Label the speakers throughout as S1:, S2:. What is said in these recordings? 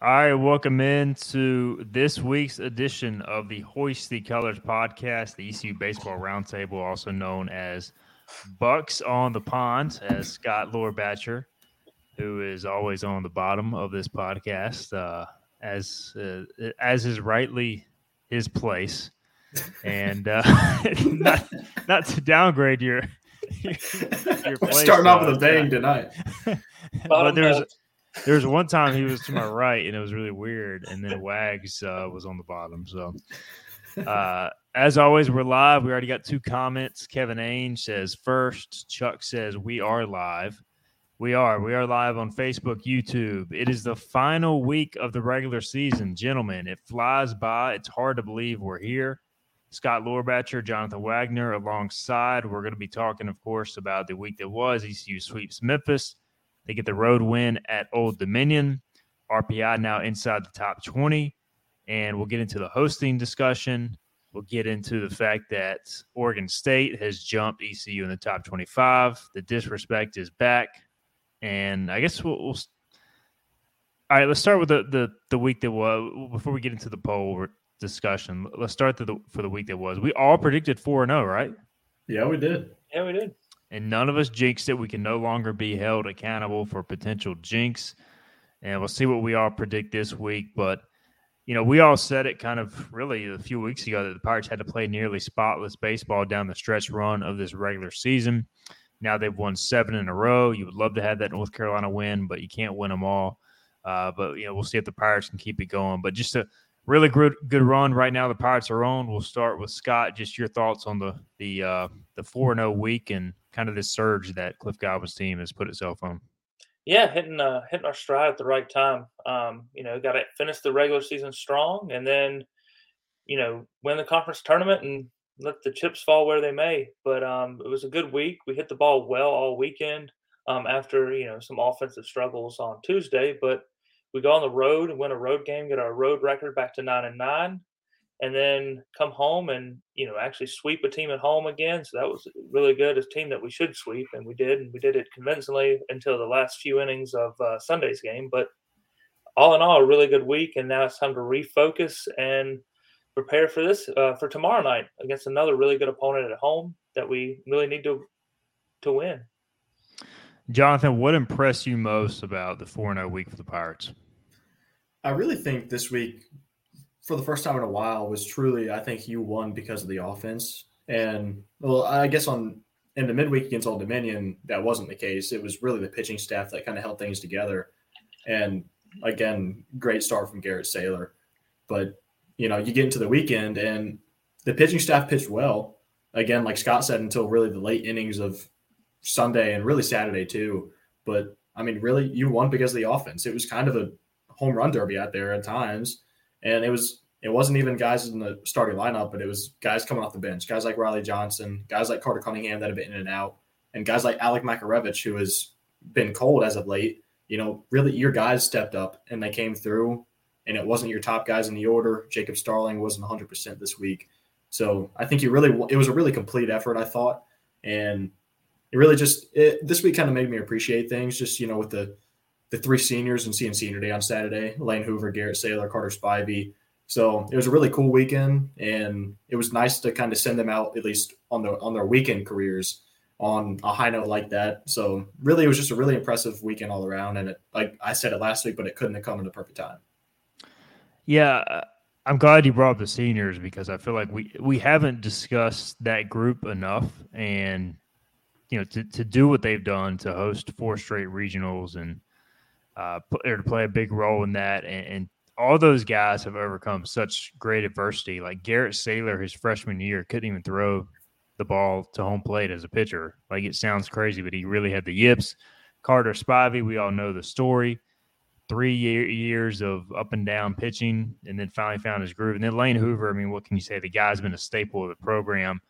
S1: All right, welcome in to this week's edition of the Hoist the Colours podcast, the ECU Baseball Roundtable, also known as Bucks on the Pond, as Scott Lorbacher, who is always on the bottom of this podcast, uh, as uh, as is rightly his place, and uh, not not to downgrade your your,
S2: your place, starting off with a bang tonight.
S1: but there's there was one time he was to my right, and it was really weird. And then Wags uh, was on the bottom. So, uh, as always, we're live. We already got two comments. Kevin Ainge says first. Chuck says we are live. We are. We are live on Facebook, YouTube. It is the final week of the regular season, gentlemen. It flies by. It's hard to believe we're here. Scott Lorbacher, Jonathan Wagner, alongside. We're going to be talking, of course, about the week that was. ECU sweeps Memphis. They get the road win at Old Dominion. RPI now inside the top 20. And we'll get into the hosting discussion. We'll get into the fact that Oregon State has jumped ECU in the top 25. The disrespect is back. And I guess we'll, we'll all right, let's start with the, the, the week that was before we get into the poll discussion. Let's start the, for the week that was. We all predicted 4 0, right?
S2: Yeah, we did.
S3: Yeah, we did
S1: and none of us jinxed it. We can no longer be held accountable for potential jinx. And we'll see what we all predict this week. But, you know, we all said it kind of really a few weeks ago that the Pirates had to play nearly spotless baseball down the stretch run of this regular season. Now they've won seven in a row. You would love to have that North Carolina win, but you can't win them all. Uh, but, you know, we'll see if the Pirates can keep it going. But just a really good good run right now. The Pirates are on. We'll start with Scott. Just your thoughts on the the uh, the four zero oh week and kind of this surge that Cliff Godwin's team has put itself on.
S3: Yeah, hitting uh, hitting our stride at the right time. Um, you know, got to finish the regular season strong, and then you know win the conference tournament and let the chips fall where they may. But um, it was a good week. We hit the ball well all weekend. Um, after you know some offensive struggles on Tuesday, but we go on the road and win a road game, get our road record back to nine and nine, and then come home and you know actually sweep a team at home again. So that was really good. A team that we should sweep, and we did, and we did it convincingly until the last few innings of uh, Sunday's game. But all in all, a really good week, and now it's time to refocus and prepare for this uh, for tomorrow night against another really good opponent at home that we really need to to win.
S1: Jonathan, what impressed you most about the 4 0 week for the Pirates?
S2: I really think this week, for the first time in a while, was truly, I think you won because of the offense. And, well, I guess on in the midweek against Old Dominion, that wasn't the case. It was really the pitching staff that kind of held things together. And again, great start from Garrett Saylor. But, you know, you get into the weekend and the pitching staff pitched well. Again, like Scott said, until really the late innings of Sunday and really Saturday too. But I mean, really, you won because of the offense. It was kind of a home run derby out there at times, and it was it wasn't even guys in the starting lineup, but it was guys coming off the bench, guys like Riley Johnson, guys like Carter Cunningham that have been in and out, and guys like Alec Makarevich who has been cold as of late. You know, really, your guys stepped up and they came through, and it wasn't your top guys in the order. Jacob Starling wasn't 100 percent this week, so I think you really it was a really complete effort. I thought, and it really just it, this week kind of made me appreciate things. Just you know, with the the three seniors and seeing senior day on Saturday: Lane Hoover, Garrett Saylor, Carter Spivey. So it was a really cool weekend, and it was nice to kind of send them out at least on their on their weekend careers on a high note like that. So really, it was just a really impressive weekend all around. And it, like I said it last week, but it couldn't have come at a perfect time.
S1: Yeah, I'm glad you brought up the seniors because I feel like we we haven't discussed that group enough, and you know to to do what they've done to host four straight regionals and uh, or to play a big role in that, and, and all those guys have overcome such great adversity. Like Garrett Saylor, his freshman year, couldn't even throw the ball to home plate as a pitcher. Like it sounds crazy, but he really had the yips. Carter Spivey, we all know the story. Three year, years of up and down pitching, and then finally found his groove. And then Lane Hoover, I mean, what can you say? The guy's been a staple of the program.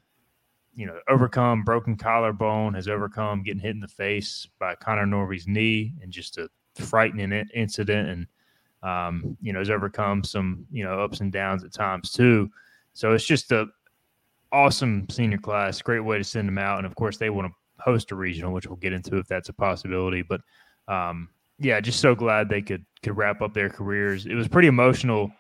S1: You know, overcome broken collarbone, has overcome getting hit in the face by Connor Norby's knee, and just a frightening incident. And um, you know, has overcome some you know ups and downs at times too. So it's just a awesome senior class. Great way to send them out, and of course they want to host a regional, which we'll get into if that's a possibility. But um, yeah, just so glad they could could wrap up their careers. It was pretty emotional.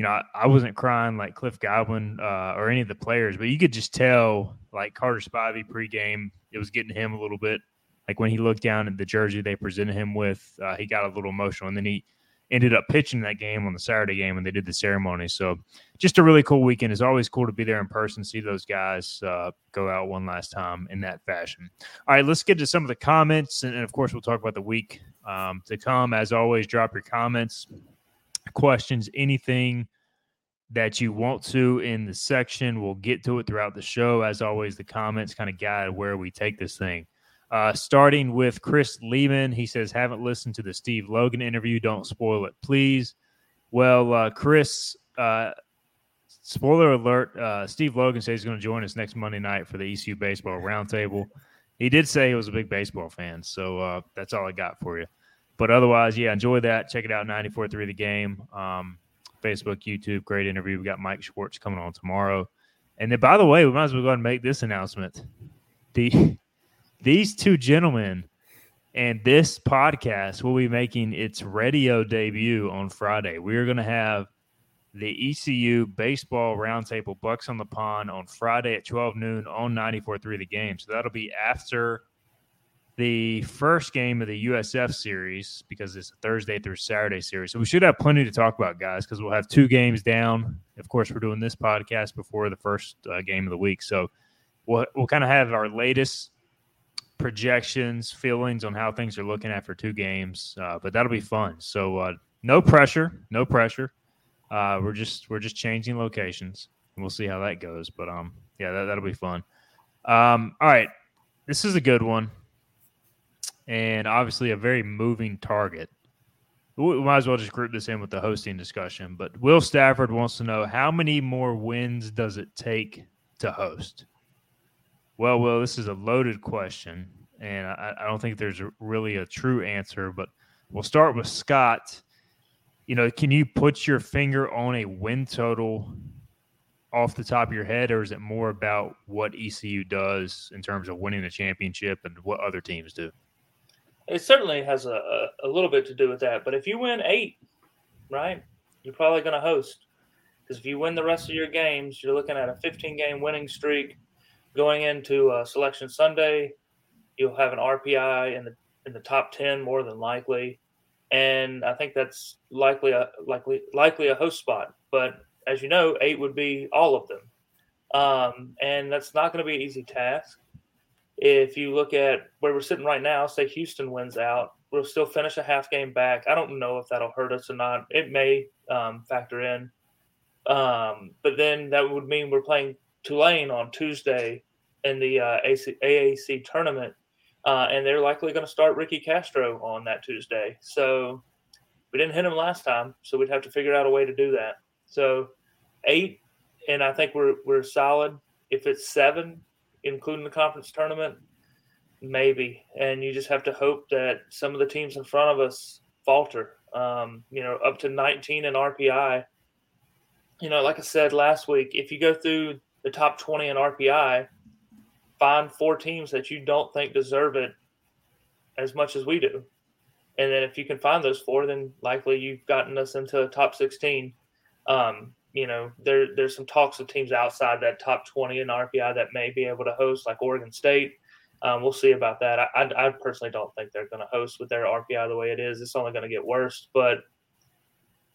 S1: You know, I, I wasn't crying like Cliff Godwin uh, or any of the players, but you could just tell like Carter Spivey pregame, it was getting him a little bit. Like when he looked down at the jersey they presented him with, uh, he got a little emotional, and then he ended up pitching that game on the Saturday game when they did the ceremony. So just a really cool weekend. It's always cool to be there in person, see those guys uh, go out one last time in that fashion. All right, let's get to some of the comments. And, and of course, we'll talk about the week um, to come. As always, drop your comments, questions, anything that you want to in the section. We'll get to it throughout the show. As always, the comments kind of guide where we take this thing. Uh, starting with Chris Lehman, he says, "Haven't listened to the Steve Logan interview. Don't spoil it, please." Well, uh, Chris, uh, spoiler alert: uh, Steve Logan says he's going to join us next Monday night for the ECU baseball roundtable. He did say he was a big baseball fan, so uh, that's all I got for you. But otherwise, yeah, enjoy that. Check it out, 94.3 The Game, um, Facebook, YouTube. Great interview. We got Mike Schwartz coming on tomorrow. And then, by the way, we might as well go ahead and make this announcement. The these two gentlemen and this podcast will be making its radio debut on Friday. We are going to have the ECU baseball roundtable Bucks on the Pond on Friday at 12 noon on 94.3 the game. So that'll be after the first game of the USF series because it's a Thursday through Saturday series. So we should have plenty to talk about, guys, because we'll have two games down. Of course, we're doing this podcast before the first uh, game of the week. So we'll, we'll kind of have our latest projections, feelings on how things are looking after two games. Uh, but that'll be fun. So uh, no pressure, no pressure. Uh, we're just we're just changing locations, and we'll see how that goes. But um, yeah, that, that'll be fun. Um, all right, this is a good one, and obviously a very moving target. We might as well just group this in with the hosting discussion. But Will Stafford wants to know how many more wins does it take to host? Well, Will, this is a loaded question, and I, I don't think there's a, really a true answer. But we'll start with Scott. You know, can you put your finger on a win total off the top of your head, or is it more about what ECU does in terms of winning the championship and what other teams do?
S3: It certainly has a, a, little bit to do with that. But if you win eight, right, you're probably going to host. Because if you win the rest of your games, you're looking at a 15 game winning streak going into uh, Selection Sunday, you'll have an RPI in the in the top ten more than likely, and I think that's likely a likely likely a host spot. But as you know, eight would be all of them, um, and that's not going to be an easy task. If you look at where we're sitting right now, say Houston wins out, we'll still finish a half game back. I don't know if that'll hurt us or not. It may um, factor in, um, but then that would mean we're playing Tulane on Tuesday in the uh, AC, AAC tournament, uh, and they're likely going to start Ricky Castro on that Tuesday. So we didn't hit him last time, so we'd have to figure out a way to do that. So eight, and I think we're we're solid. If it's seven, including the conference tournament, maybe. And you just have to hope that some of the teams in front of us falter. Um, you know, up to 19 in RPI. You know, like I said last week, if you go through the top 20 in RPI, find four teams that you don't think deserve it as much as we do. And then if you can find those four, then likely you've gotten us into a top 16. Um, you know, there there's some talks of teams outside that top 20 in RPI that may be able to host, like Oregon State. Um, we'll see about that. I, I, I personally don't think they're going to host with their RPI the way it is. It's only going to get worse. But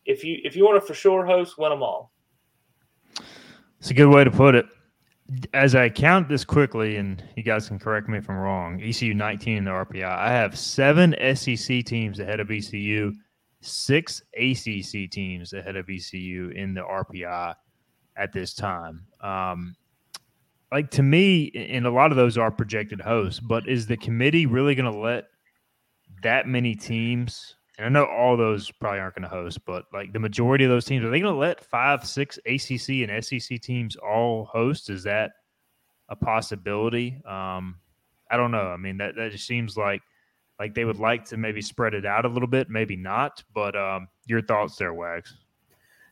S3: if you if you want to for sure host, win them all.
S1: It's a good way to put it. As I count this quickly, and you guys can correct me if I'm wrong, ECU 19 in the RPI. I have seven SEC teams ahead of ECU, six ACC teams ahead of ECU in the RPI at this time. Um, like to me, and a lot of those are projected hosts, but is the committee really going to let that many teams? And I know all those probably aren't going to host, but like the majority of those teams, are they going to let five, six ACC and SEC teams all host? Is that a possibility? Um, I don't know. I mean, that that just seems like like they would like to maybe spread it out a little bit, maybe not. But um, your thoughts there, Wags?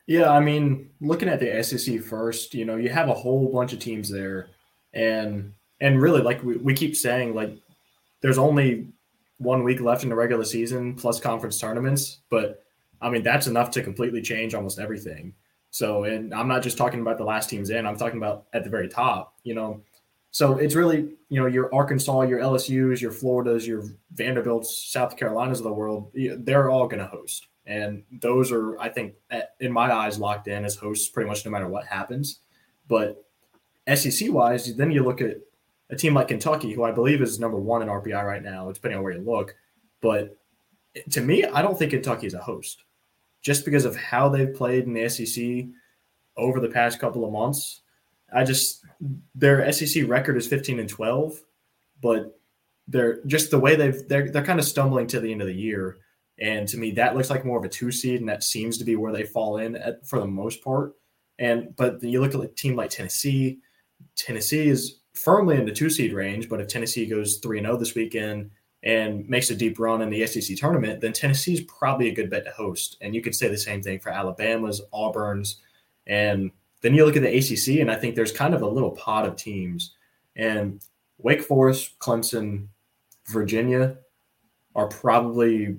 S2: Yeah, I mean, looking at the SEC first, you know, you have a whole bunch of teams there, and and really, like we, we keep saying, like there's only one week left in the regular season plus conference tournaments, but I mean that's enough to completely change almost everything. So, and I'm not just talking about the last teams in; I'm talking about at the very top. You know, so it's really you know your Arkansas, your LSU's, your Floridas, your Vanderbilts, South Carolinas of the world. They're all going to host. And those are, I think, in my eyes, locked in as hosts pretty much no matter what happens. But SEC wise, then you look at a team like Kentucky, who I believe is number one in RPI right now, depending on where you look. But to me, I don't think Kentucky is a host just because of how they've played in the SEC over the past couple of months. I just, their SEC record is 15 and 12, but they're just the way they've, they're, they're kind of stumbling to the end of the year and to me, that looks like more of a two seed, and that seems to be where they fall in at, for the most part. And but you look at a team like Tennessee. Tennessee is firmly in the two seed range, but if Tennessee goes three and zero oh this weekend and makes a deep run in the SEC tournament, then Tennessee is probably a good bet to host. And you could say the same thing for Alabama's, Auburn's, and then you look at the ACC, and I think there's kind of a little pot of teams, and Wake Forest, Clemson, Virginia are probably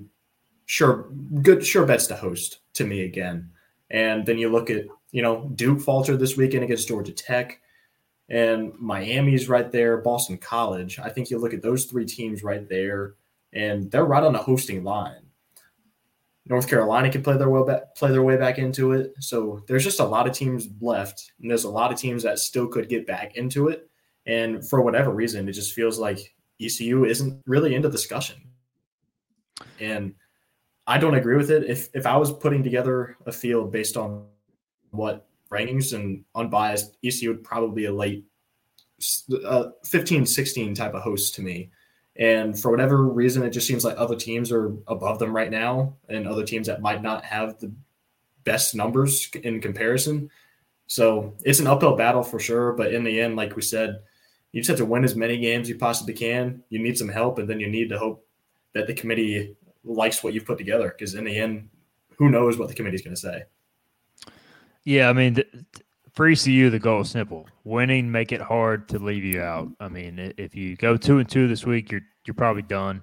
S2: sure good sure bets to host to me again. And then you look at, you know, Duke faltered this weekend against Georgia Tech and Miami's right there, Boston College. I think you look at those three teams right there and they're right on the hosting line. North Carolina can play their way back, play their way back into it. So there's just a lot of teams left, and there's a lot of teams that still could get back into it. And for whatever reason, it just feels like ECU isn't really into discussion. And I don't agree with it. If if I was putting together a field based on what rankings and unbiased, ECU would probably be a late uh, 15, 16 type of host to me. And for whatever reason, it just seems like other teams are above them right now, and other teams that might not have the best numbers in comparison. So it's an uphill battle for sure. But in the end, like we said, you just have to win as many games you possibly can. You need some help, and then you need to hope that the committee likes what you've put together because in the end, who knows what the committee is going to say.
S1: Yeah, I mean, th- for ECU, the goal is simple: winning, make it hard to leave you out. I mean, if you go two and two this week, you're you're probably done.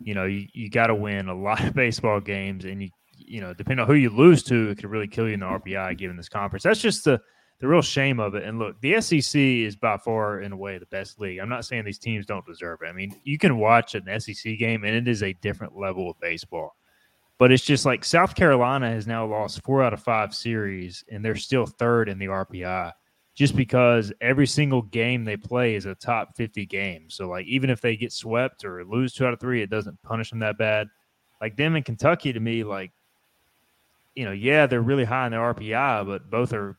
S1: You know, you, you got to win a lot of baseball games, and you you know, depending on who you lose to, it could really kill you in the RPI given this conference. That's just the the real shame of it. And look, the SEC is by far, in a way, the best league. I'm not saying these teams don't deserve it. I mean, you can watch an SEC game, and it is a different level of baseball. But it's just like South Carolina has now lost four out of five series, and they're still third in the RPI just because every single game they play is a top 50 game. So, like, even if they get swept or lose two out of three, it doesn't punish them that bad. Like, them in Kentucky, to me, like, you know, yeah, they're really high in the RPI, but both are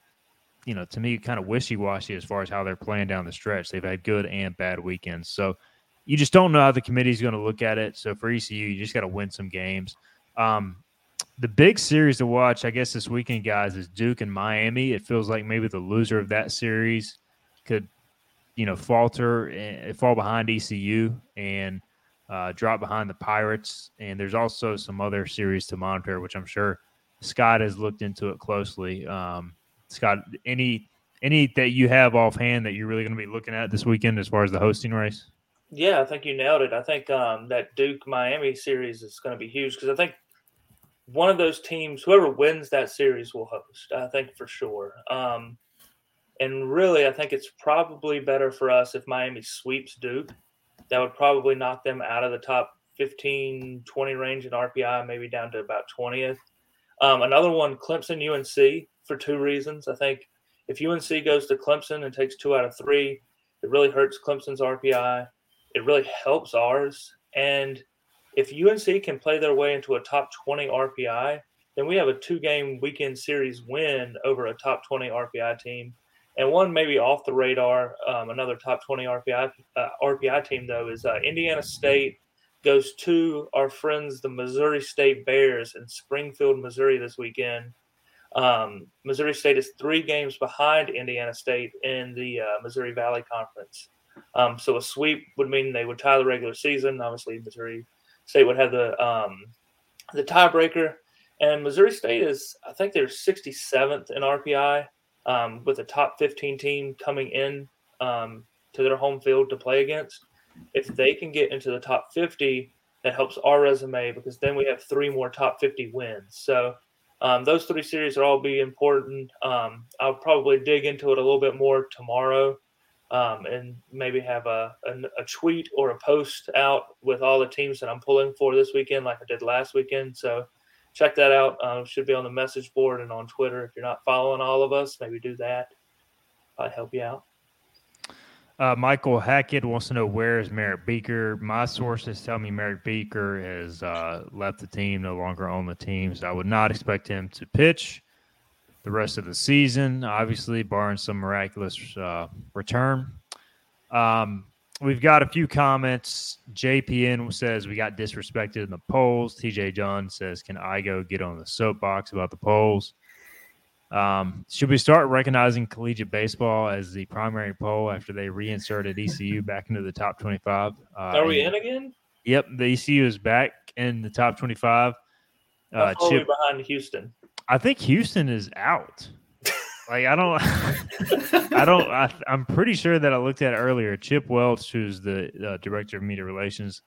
S1: you know, to me, kind of wishy washy as far as how they're playing down the stretch. They've had good and bad weekends. So you just don't know how the committee is going to look at it. So for ECU, you just got to win some games. Um, the big series to watch, I guess, this weekend, guys, is Duke and Miami. It feels like maybe the loser of that series could, you know, falter and fall behind ECU and uh, drop behind the Pirates. And there's also some other series to monitor, which I'm sure Scott has looked into it closely. Um, Scott, any any that you have offhand that you're really going to be looking at this weekend as far as the hosting race?
S3: Yeah, I think you nailed it. I think um, that Duke Miami series is going to be huge because I think one of those teams, whoever wins that series, will host. I think for sure. Um, and really, I think it's probably better for us if Miami sweeps Duke. That would probably knock them out of the top 15, 20 range in RPI, maybe down to about 20th. Um, another one, Clemson UNC, for two reasons. I think if UNC goes to Clemson and takes two out of three, it really hurts Clemson's RPI. It really helps ours. And if UNC can play their way into a top 20 RPI, then we have a two game weekend series win over a top 20 RPI team. And one maybe off the radar, um, another top 20 RPI uh, RPI team though is uh, Indiana State goes to our friends the Missouri State Bears in Springfield, Missouri this weekend. Um, Missouri State is three games behind Indiana State in the uh, Missouri Valley Conference. Um, so a sweep would mean they would tie the regular season. Obviously, Missouri State would have the um, the tiebreaker, and Missouri State is I think they're 67th in RPI um, with a top 15 team coming in um, to their home field to play against. If they can get into the top 50, that helps our resume because then we have three more top 50 wins. So um, those three series are all be important. Um, I'll probably dig into it a little bit more tomorrow um, and maybe have a, a, a, tweet or a post out with all the teams that I'm pulling for this weekend, like I did last weekend. So check that out. Uh, should be on the message board and on Twitter. If you're not following all of us, maybe do that. I'd help you out.
S1: Uh, Michael Hackett wants to know where is Merritt Beeker. My sources tell me Merritt Beeker has uh, left the team, no longer on the team. So I would not expect him to pitch the rest of the season, obviously, barring some miraculous uh, return. Um, we've got a few comments. JPN says we got disrespected in the polls. TJ John says, Can I go get on the soapbox about the polls? Um, should we start recognizing collegiate baseball as the primary poll after they reinserted ECU back into the top 25?
S3: Uh, Are we in again?
S1: Yep, the ECU is back in the top 25.
S3: Uh, Chip, behind Houston.
S1: I think Houston is out. Like I don't, I don't. I, am pretty sure that I looked at earlier. Chip Welch, who's the uh, director of media relations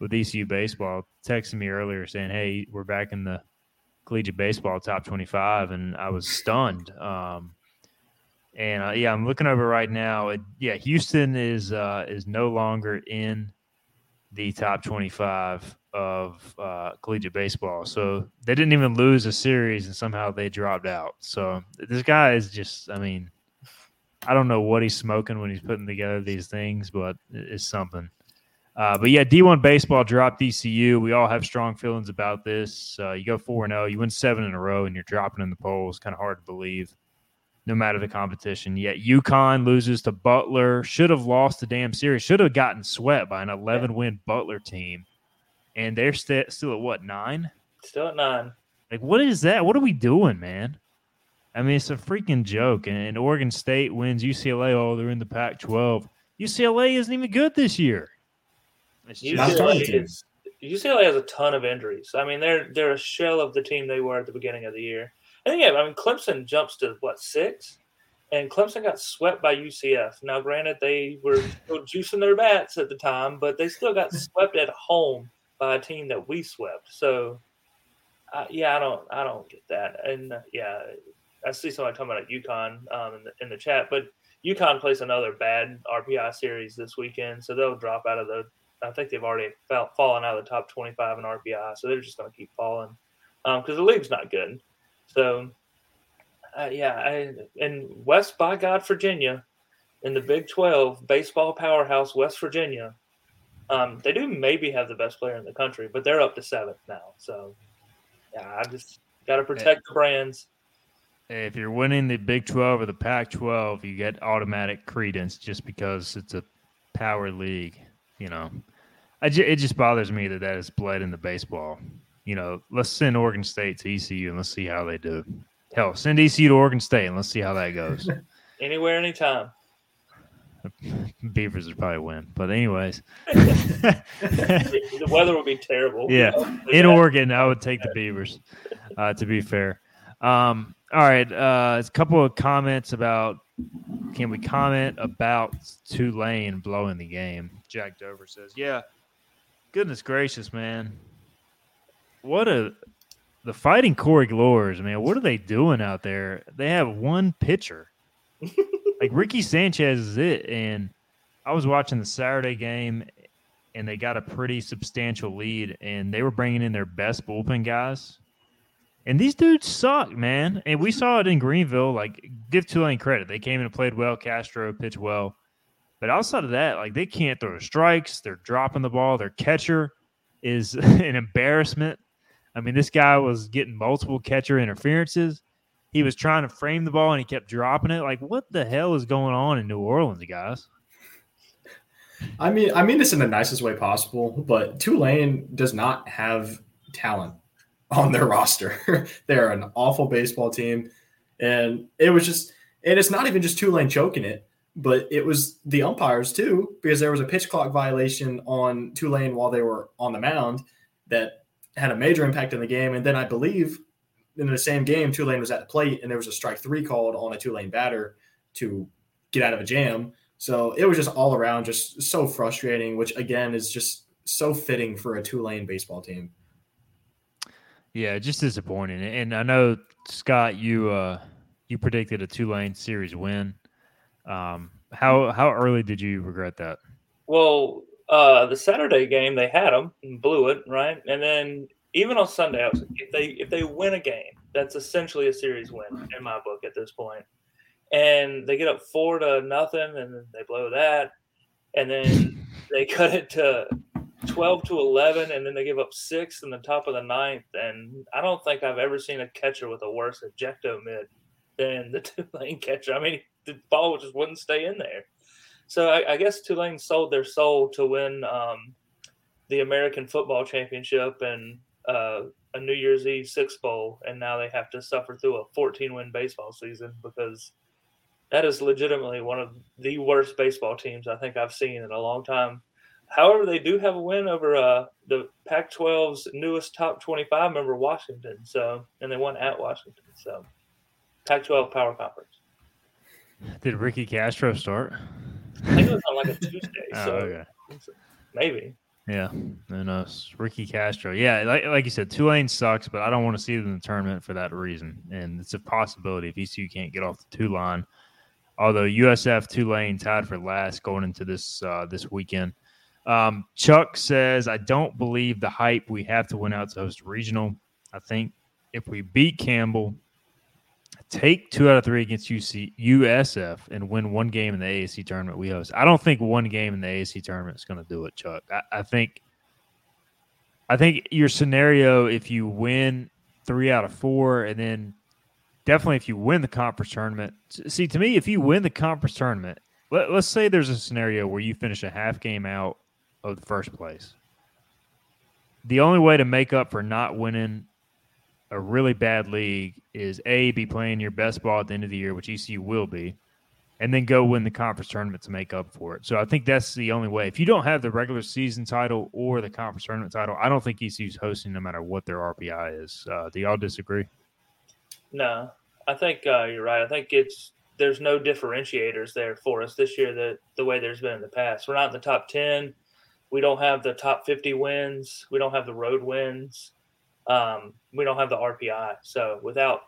S1: with ECU baseball, texted me earlier saying, "Hey, we're back in the collegiate baseball top 25," and I was stunned. Um, and uh, yeah, I'm looking over right now. It, yeah, Houston is uh, is no longer in the top 25 of uh, collegiate baseball. So they didn't even lose a series and somehow they dropped out. So this guy is just, I mean, I don't know what he's smoking when he's putting together these things, but it's something. Uh, but yeah, D1 baseball dropped ECU. We all have strong feelings about this. Uh, you go 4 and 0, you win seven in a row, and you're dropping in the polls. Kind of hard to believe no matter the competition. Yet UConn loses to Butler. Should have lost the damn series. Should have gotten swept by an 11 win Butler team. And they're st- still at what, nine?
S3: Still at nine.
S1: Like, what is that? What are we doing, man? I mean, it's a freaking joke. And, and Oregon State wins UCLA. Oh, they're in the Pac 12. UCLA isn't even good this year.
S3: UCLA, is, UCLA has a ton of injuries. I mean, they're they're a shell of the team they were at the beginning of the year. And yeah, I mean, Clemson jumps to what six, and Clemson got swept by UCF. Now, granted, they were juicing their bats at the time, but they still got swept at home by a team that we swept. So, uh, yeah, I don't, I don't get that. And uh, yeah, I see somebody talking about UConn um, in, the, in the chat, but UConn plays another bad RPI series this weekend, so they'll drop out of the. I think they've already fallen out of the top 25 in RPI, so they're just going to keep falling because um, the league's not good. So, uh, yeah, I, and West by God, Virginia, in the Big 12 baseball powerhouse, West Virginia, um, they do maybe have the best player in the country, but they're up to seventh now. So, yeah, I just got to protect the brands.
S1: If you're winning the Big 12 or the Pac 12, you get automatic credence just because it's a power league. You know, it just bothers me that that is bled into baseball you know, let's send Oregon State to ECU and let's see how they do. Hell, send ECU to Oregon State and let's see how that goes.
S3: Anywhere, anytime.
S1: Beavers would probably win, but anyways,
S3: the weather would be terrible.
S1: Yeah, in Oregon, I would take the Beavers. Uh, to be fair, um, all right. Uh, a couple of comments about can we comment about Tulane blowing the game? Jack Dover says, "Yeah, goodness gracious, man, what a the fighting Corey Glores, man. What are they doing out there? They have one pitcher, like Ricky Sanchez is it, and I was watching the Saturday game, and they got a pretty substantial lead, and they were bringing in their best bullpen guys." And these dudes suck, man. And we saw it in Greenville. Like, give Tulane credit. They came in and played well. Castro pitched well. But outside of that, like, they can't throw strikes. They're dropping the ball. Their catcher is an embarrassment. I mean, this guy was getting multiple catcher interferences. He was trying to frame the ball and he kept dropping it. Like, what the hell is going on in New Orleans, guys?
S2: I mean, I mean this in the nicest way possible, but Tulane does not have talent on their roster. They're an awful baseball team. And it was just, and it's not even just Tulane choking it, but it was the umpires too, because there was a pitch clock violation on Tulane while they were on the mound that had a major impact in the game. And then I believe in the same game, Tulane was at the plate and there was a strike three called on a Tulane batter to get out of a jam. So it was just all around just so frustrating, which again is just so fitting for a Tulane baseball team.
S1: Yeah, just disappointing. And I know Scott, you uh, you predicted a Tulane series win. Um, how how early did you regret that?
S3: Well, uh, the Saturday game they had them and blew it right, and then even on Sunday, I was if they if they win a game, that's essentially a series win in my book at this point. And they get up four to nothing, and then they blow that, and then they cut it to 12 to 11 and then they give up six in the top of the ninth. And i don't think i've ever seen a catcher with a worse ejecto mid than the tulane catcher. I mean the ball just wouldn't stay in there. So i, I guess tulane sold their soul to win um, the american football championship and uh, a new year's eve six bowl and now they have to suffer through a 14 win baseball season because that is legitimately one of the worst baseball teams i think i've seen in a long time However, they do have a win over uh, the Pac-12's newest top 25 member, Washington. So, and they won at Washington. So, Pac-12 Power Conference.
S1: Did Ricky Castro start?
S3: I think it was on like a Tuesday. oh, so okay. maybe.
S1: Yeah, and uh, Ricky Castro. Yeah, like, like you said, Tulane sucks, but I don't want to see them in the tournament for that reason. And it's a possibility if ECU can't get off the two line. Although USF Tulane tied for last going into this uh, this weekend. Um, Chuck says, I don't believe the hype we have to win out to host regional. I think if we beat Campbell, take two out of three against UC, USF, and win one game in the AAC tournament we host. I don't think one game in the AAC tournament is going to do it, Chuck. I, I think, I think your scenario, if you win three out of four, and then definitely if you win the conference tournament. See, to me, if you win the conference tournament, let, us say there's a scenario where you finish a half game out of the first place. The only way to make up for not winning a really bad league is A, be playing your best ball at the end of the year, which ECU will be, and then go win the conference tournament to make up for it. So I think that's the only way. If you don't have the regular season title or the conference tournament title, I don't think ECU's hosting no matter what their RPI is. Uh, do y'all disagree?
S3: No, I think uh, you're right. I think it's there's no differentiators there for us this year that the way there's been in the past. We're not in the top ten we don't have the top 50 wins. We don't have the road wins. Um, we don't have the RPI. So without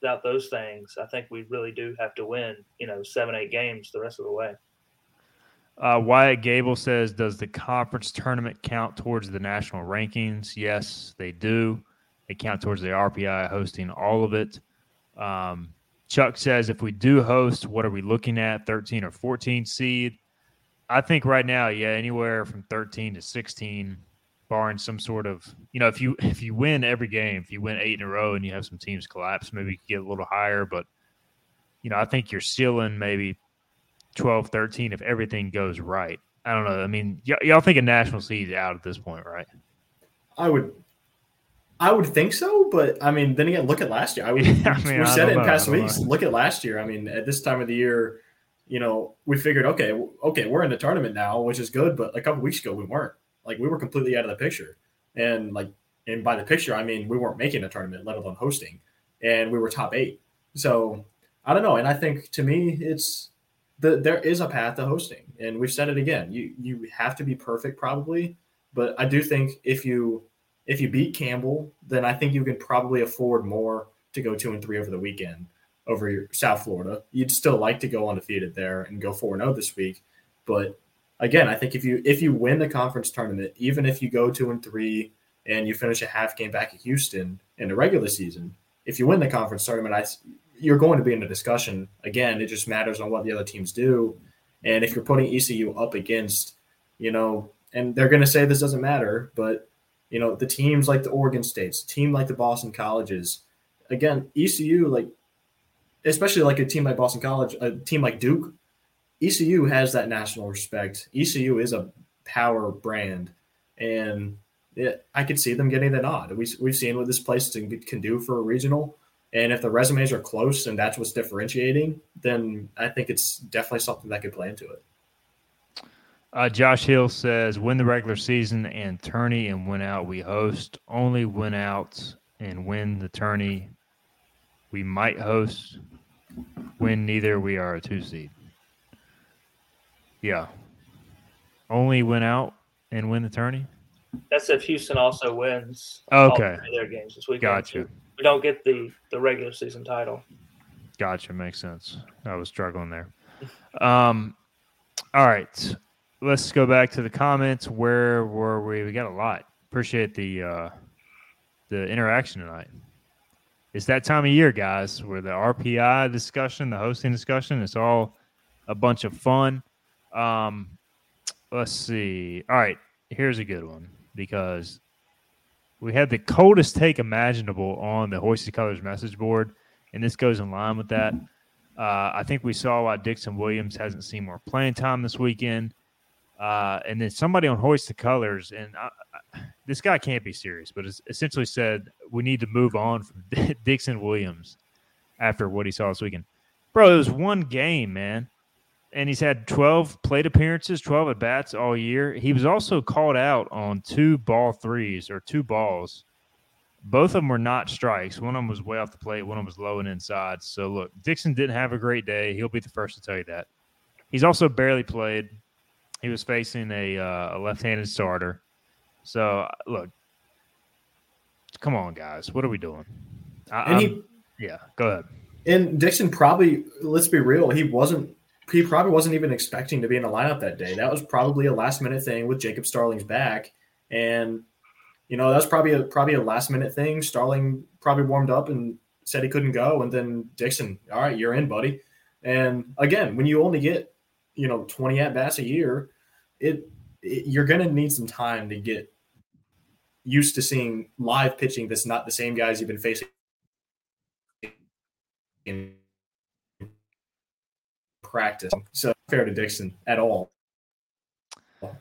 S3: without those things, I think we really do have to win. You know, seven eight games the rest of the way.
S1: Uh, Wyatt Gable says, "Does the conference tournament count towards the national rankings?" Yes, they do. They count towards the RPI hosting all of it. Um, Chuck says, "If we do host, what are we looking at? 13 or 14 seed?" I think right now, yeah, anywhere from 13 to 16, barring some sort of, you know, if you if you win every game, if you win eight in a row and you have some teams collapse, maybe you could get a little higher. But, you know, I think you're still in maybe 12, 13 if everything goes right. I don't know. I mean, y- y'all think a national seed out at this point, right?
S2: I would I would think so, but I mean, then again, look at last year. I would, yeah, I mean, we said it in know, past weeks. Know. Look at last year. I mean, at this time of the year, you know, we figured, okay, okay, we're in the tournament now, which is good. But a couple weeks ago, we weren't. Like, we were completely out of the picture. And like, and by the picture, I mean we weren't making a tournament, let alone hosting, and we were top eight. So I don't know. And I think to me, it's the, there is a path to hosting, and we've said it again. You you have to be perfect probably, but I do think if you if you beat Campbell, then I think you can probably afford more to go two and three over the weekend over South Florida. You'd still like to go undefeated there and go four and zero oh this week, but again, I think if you if you win the conference tournament, even if you go two and three and you finish a half game back at Houston in the regular season, if you win the conference tournament, I you're going to be in a discussion. Again, it just matters on what the other teams do. And if you're putting ECU up against, you know, and they're going to say this doesn't matter, but, you know, the teams like the Oregon States, team like the Boston Colleges, again, ECU, like, especially like a team like Boston College, a team like Duke, ECU has that national respect. ECU is a power brand. And it, I could see them getting the nod. We, we've seen what this place can do for a regional and if the resumes are close and that's what's differentiating, then I think it's definitely something that could play into it.
S1: Uh, Josh Hill says, win the regular season and tourney and win out. We host. Only win out and win the tourney. We might host. Win neither. We are a two seed. Yeah. Only win out and win the tourney.
S3: That's if Houston also wins.
S1: Okay.
S3: their games this weekend.
S1: Gotcha
S3: we don't get the the regular season title.
S1: Gotcha, makes sense. I was struggling there. Um, all right, let's go back to the comments. Where were we? We got a lot. Appreciate the uh, the interaction tonight. It's that time of year, guys, where the RPI discussion, the hosting discussion, it's all a bunch of fun. Um, let's see. All right, here's a good one because we had the coldest take imaginable on the Hoist the Colours message board, and this goes in line with that. Uh, I think we saw why Dixon Williams hasn't seen more playing time this weekend. Uh, and then somebody on Hoist the Colours, and I, I, this guy can't be serious, but essentially said we need to move on from Dixon Williams after what he saw this weekend. Bro, it was one game, man and he's had 12 plate appearances, 12 at bats all year. He was also called out on two ball threes or two balls. Both of them were not strikes. One of them was way off the plate, one of them was low and inside. So, look, Dixon didn't have a great day. He'll be the first to tell you that. He's also barely played. He was facing a, uh, a left handed starter. So, look, come on, guys. What are we doing? I, and he, yeah, go ahead.
S2: And Dixon probably, let's be real, he wasn't he probably wasn't even expecting to be in the lineup that day. That was probably a last minute thing with Jacob Starling's back, and you know that's probably a probably a last minute thing. Starling probably warmed up and said he couldn't go, and then Dixon, all right, you're in, buddy. And again, when you only get you know 20 at bats a year, it, it you're going to need some time to get used to seeing live pitching that's not the same guys you've been facing in practice. So fair to Dixon at all.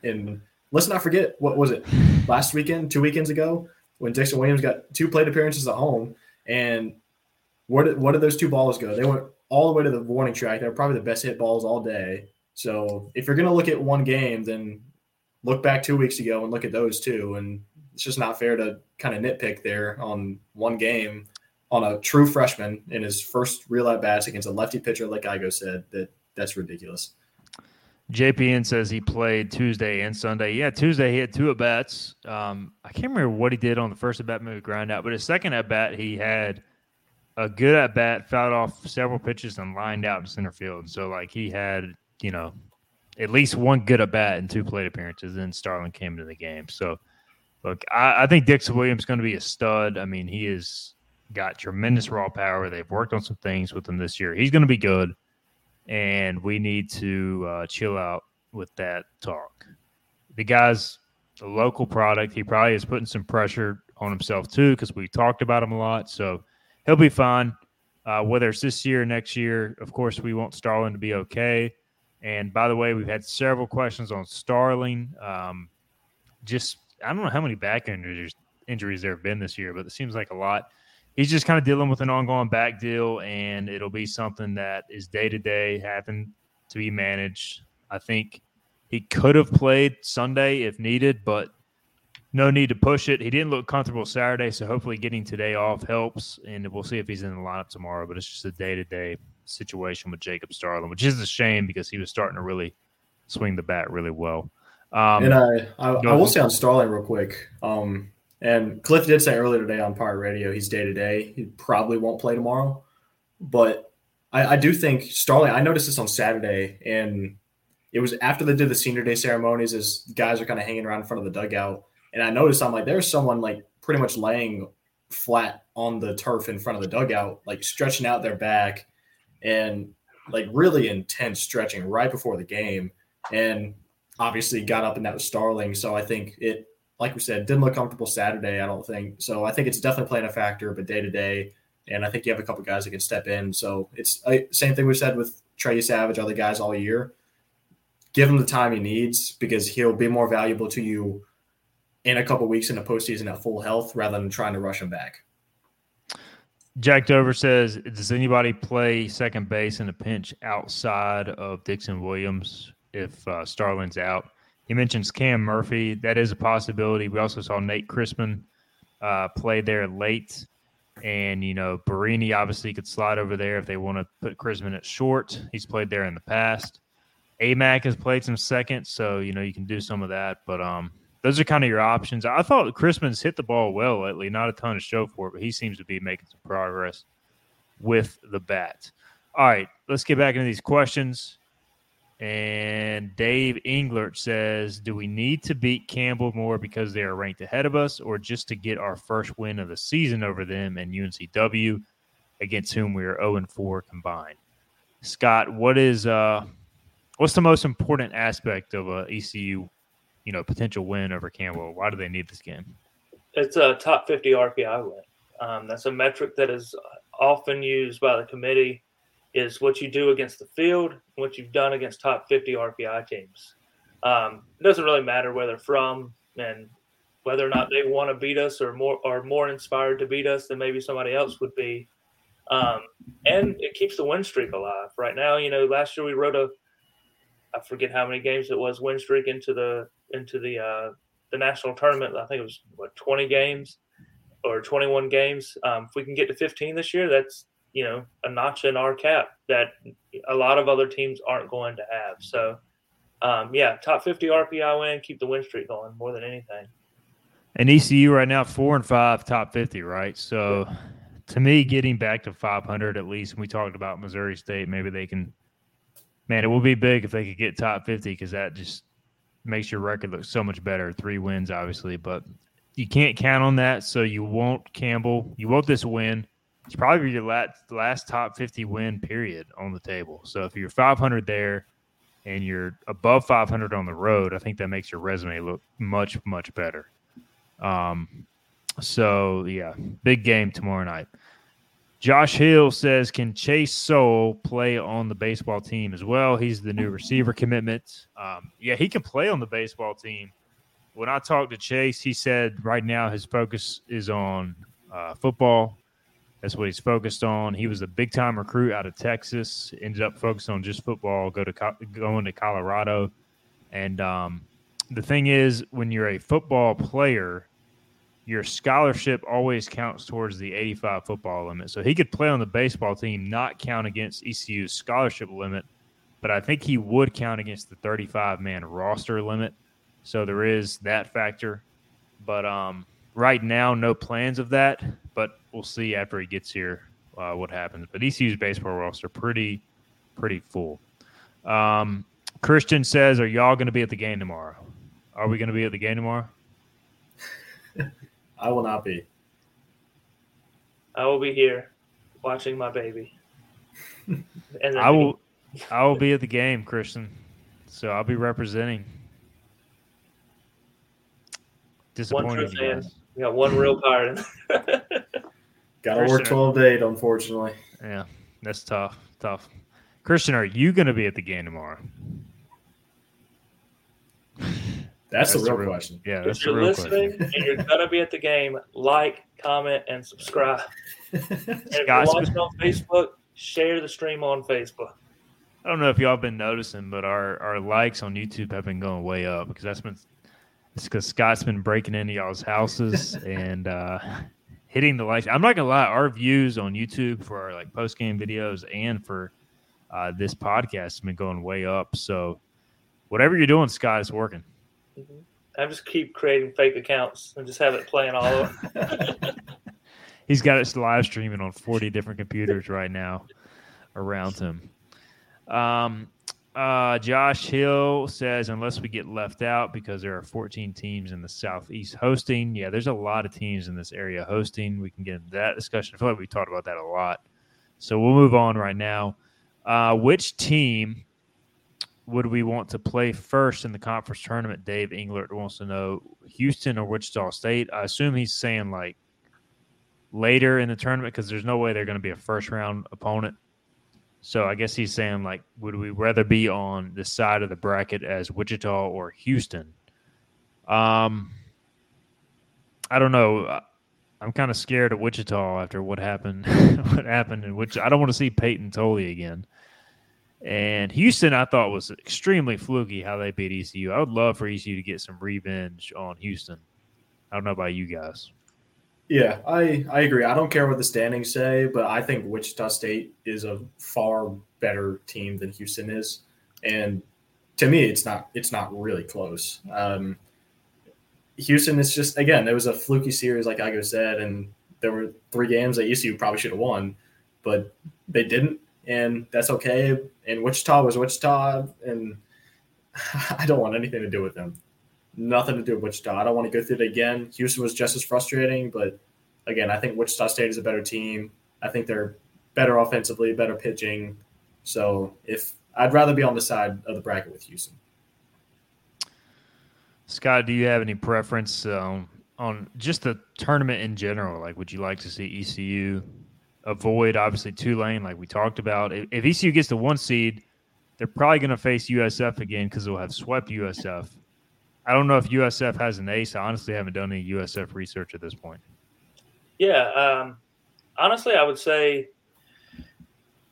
S2: And let's not forget what was it last weekend, two weekends ago, when Dixon Williams got two plate appearances at home. And where did what did those two balls go? They went all the way to the warning track. They were probably the best hit balls all day. So if you're gonna look at one game, then look back two weeks ago and look at those two. And it's just not fair to kind of nitpick there on one game on a true freshman in his first real at bats against a lefty pitcher, like Igoe said, that that's ridiculous.
S1: JPN says he played Tuesday and Sunday. Yeah, Tuesday he had two at bats. Um, I can't remember what he did on the first at bat, maybe ground out, but his second at bat he had a good at bat, fouled off several pitches and lined out to center field. So like he had, you know, at least one good at bat and two plate appearances. Then Starling came into the game. So look, I, I think Dixon Williams is going to be a stud. I mean, he has got tremendous raw power. They've worked on some things with him this year. He's going to be good and we need to uh, chill out with that talk. The guy's a local product. He probably is putting some pressure on himself too because we talked about him a lot. So he'll be fine. Uh, whether it's this year or next year, of course, we want Starling to be okay. And by the way, we've had several questions on Starling. Um, just I don't know how many back injuries injuries there have been this year, but it seems like a lot he's just kind of dealing with an ongoing back deal, and it'll be something that is day to day, having to be managed. I think he could have played Sunday if needed, but no need to push it. He didn't look comfortable Saturday, so hopefully getting today off helps, and we'll see if he's in the lineup tomorrow. But it's just a day to day situation with Jacob Starling, which is a shame because he was starting to really swing the bat really well. Um,
S2: and I, I, I will say on Starling real quick. Um, and Cliff did say earlier today on Pirate Radio he's day to day. He probably won't play tomorrow, but I, I do think Starling. I noticed this on Saturday, and it was after they did the senior day ceremonies as guys are kind of hanging around in front of the dugout. And I noticed I'm like, there's someone like pretty much laying flat on the turf in front of the dugout, like stretching out their back and like really intense stretching right before the game. And obviously got up and that was Starling. So I think it, like we said, didn't look comfortable Saturday. I don't think so. I think it's definitely playing a factor, but day to day, and I think you have a couple guys that can step in. So it's uh, same thing we said with Trey Yesavage, other guys all year. Give him the time he needs because he'll be more valuable to you in a couple weeks in the postseason at full health rather than trying to rush him back.
S1: Jack Dover says, "Does anybody play second base in a pinch outside of Dixon Williams if uh, Starling's out?" He mentions Cam Murphy. That is a possibility. We also saw Nate Christman uh, play there late, and you know Barini obviously could slide over there if they want to put Christman at short. He's played there in the past. Amac has played some second, so you know you can do some of that. But um, those are kind of your options. I thought Christman's hit the ball well lately. Not a ton of show for it, but he seems to be making some progress with the bat. All right, let's get back into these questions. And Dave Englert says, "Do we need to beat Campbell more because they are ranked ahead of us, or just to get our first win of the season over them and UNCW, against whom we are 0 and 4 combined?" Scott, what is uh, what's the most important aspect of a ECU, you know, potential win over Campbell? Why do they need this game?
S3: It's a top fifty RPI win. Um, that's a metric that is often used by the committee is what you do against the field, what you've done against top 50 RPI teams. Um, it doesn't really matter where they're from and whether or not they want to beat us or more are more inspired to beat us than maybe somebody else would be. Um, and it keeps the win streak alive. Right now, you know, last year we wrote a I forget how many games it was win streak into the into the uh, the national tournament. I think it was what 20 games or 21 games. Um, if we can get to 15 this year, that's you know a notch in our cap that a lot of other teams aren't going to have. So, um, yeah, top 50 RPI win, keep the win streak going more than anything.
S1: And ECU right now four and five, top 50, right? So, to me, getting back to 500 at least. We talked about Missouri State. Maybe they can. Man, it would be big if they could get top 50 because that just makes your record look so much better. Three wins, obviously, but you can't count on that. So you won't Campbell. You want this win it's probably your last, last top 50 win period on the table. So if you're 500 there and you're above 500 on the road, I think that makes your resume look much, much better. Um, so yeah, big game tomorrow night. Josh Hill says, "Can Chase Sowell play on the baseball team as well? He's the new receiver commitment. Um, yeah, he can play on the baseball team. When I talked to Chase, he said right now his focus is on uh, football that's what he's focused on. He was a big time recruit out of Texas. Ended up focused on just football. Go to going to Colorado, and um, the thing is, when you're a football player, your scholarship always counts towards the 85 football limit. So he could play on the baseball team, not count against ECU's scholarship limit, but I think he would count against the 35 man roster limit. So there is that factor. But um, right now, no plans of that, we'll see after he gets here uh, what happens. But ECU's baseball roster pretty pretty full. Um, Christian says, "Are y'all going to be at the game tomorrow? Are we going to be at the game tomorrow?"
S2: I will not be.
S3: I will be here watching my baby.
S1: and I will. I will be at the game, Christian. So I'll be representing.
S3: Disappointing. We got one real card.
S2: Got to work 12 to 8, unfortunately.
S1: Yeah, that's tough. Tough. Christian, are you going to be at the game tomorrow?
S2: That's, that's the real, real, question.
S1: Yeah, that's
S3: if you're listening question. and you're going to be at the game, like, comment, and subscribe. and if you're watching on Facebook, share the stream on Facebook.
S1: I don't know if y'all have been noticing, but our, our likes on YouTube have been going way up because that's been it's because Scott's been breaking into y'all's houses and uh, hitting the likes. I'm not gonna lie, our views on YouTube for our like post game videos and for uh, this podcast has been going way up. So whatever you're doing, Scott, is working.
S3: Mm-hmm. I just keep creating fake accounts and just have it playing all over.
S1: He's got it live streaming on 40 different computers right now around him. Um, uh, Josh Hill says, unless we get left out because there are 14 teams in the Southeast hosting. Yeah, there's a lot of teams in this area hosting. We can get into that discussion. I feel like we talked about that a lot. So we'll move on right now. Uh, which team would we want to play first in the conference tournament? Dave Englert wants to know Houston or Wichita State. I assume he's saying like later in the tournament because there's no way they're going to be a first round opponent. So I guess he's saying like, would we rather be on the side of the bracket as Wichita or Houston? Um, I don't know. I'm kind of scared of Wichita after what happened. what happened in which I don't want to see Payton Tolle again. And Houston, I thought was extremely fluky how they beat ECU. I would love for ECU to get some revenge on Houston. I don't know about you guys.
S2: Yeah, I, I agree. I don't care what the standings say, but I think Wichita State is a far better team than Houston is. And to me, it's not it's not really close. Um, Houston is just again, it was a fluky series, like Igoe said, and there were three games that ECU probably should have won, but they didn't and that's okay. And Wichita was Wichita, and I don't want anything to do with them. Nothing to do with Wichita. I don't want to go through it again. Houston was just as frustrating, but again, I think Wichita State is a better team. I think they're better offensively, better pitching. So if I'd rather be on the side of the bracket with Houston.
S1: Scott, do you have any preference um, on just the tournament in general? Like, would you like to see ECU avoid obviously Tulane, like we talked about. If, if ECU gets the one seed, they're probably going to face USF again because they'll have swept USF. I don't know if USF has an ace. I honestly haven't done any USF research at this point.
S3: Yeah, um, honestly, I would say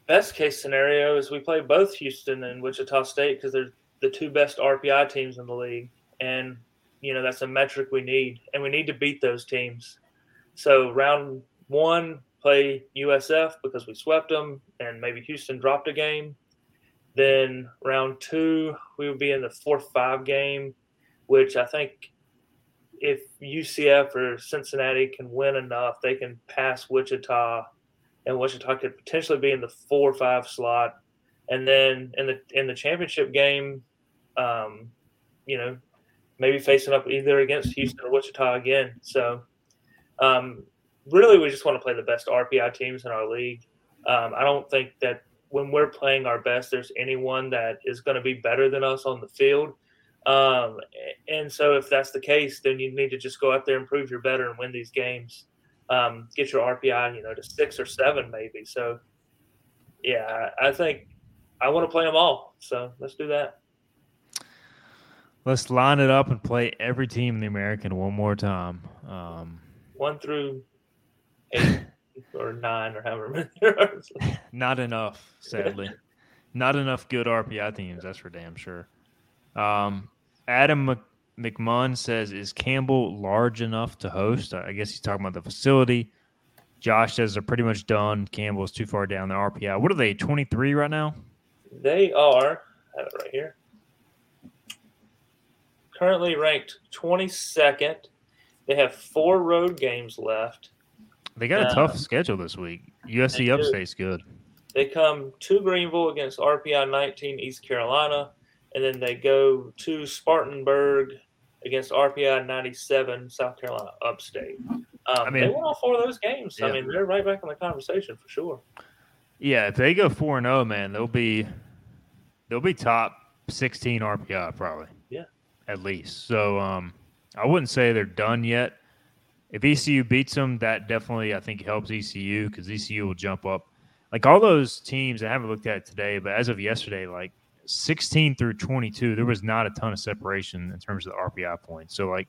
S3: best case scenario is we play both Houston and Wichita State because they're the two best RPI teams in the league, and you know that's a metric we need, and we need to beat those teams. So round one, play USF because we swept them, and maybe Houston dropped a game. Then round two, we would be in the fourth five game, which I think if UCF or Cincinnati can win enough, they can pass Wichita, and Wichita could potentially be in the four or five slot. And then in the in the championship game, um, you know, maybe facing up either against Houston or Wichita again. So um, really we just want to play the best RPI teams in our league. Um, I don't think that when we're playing our best, there's anyone that is going to be better than us on the field. Um, and so if that's the case, then you need to just go out there and prove you're better and win these games. Um, get your RPI, you know, to six or seven maybe. So, yeah, I think I want to play them all. So let's do that.
S1: Let's line it up and play every team in the American one more time. Um,
S3: one through eight or nine or however many there are.
S1: Not enough, sadly. Not enough good RPI teams, that's for damn sure. Um, Adam McMahon says, "Is Campbell large enough to host?" I guess he's talking about the facility. Josh says they're pretty much done. Campbell's too far down the RPI. What are they? Twenty three right now.
S3: They are. I have it right here. Currently ranked twenty second. They have four road games left.
S1: They got a uh, tough schedule this week. USC Upstate's good.
S3: They come to Greenville against RPI 19 East Carolina, and then they go to Spartanburg against RPI 97 South Carolina Upstate. Um, I mean, they won all four of those games. Yeah. I mean, they're right back in the conversation for sure.
S1: Yeah, if they go four and zero, oh, man, they'll be they'll be top 16 RPI probably.
S3: Yeah,
S1: at least. So um, I wouldn't say they're done yet if ECU beats them, that definitely I think helps ECU because ECU will jump up. Like all those teams, I haven't looked at it today, but as of yesterday, like 16 through 22, there was not a ton of separation in terms of the RPI points. So like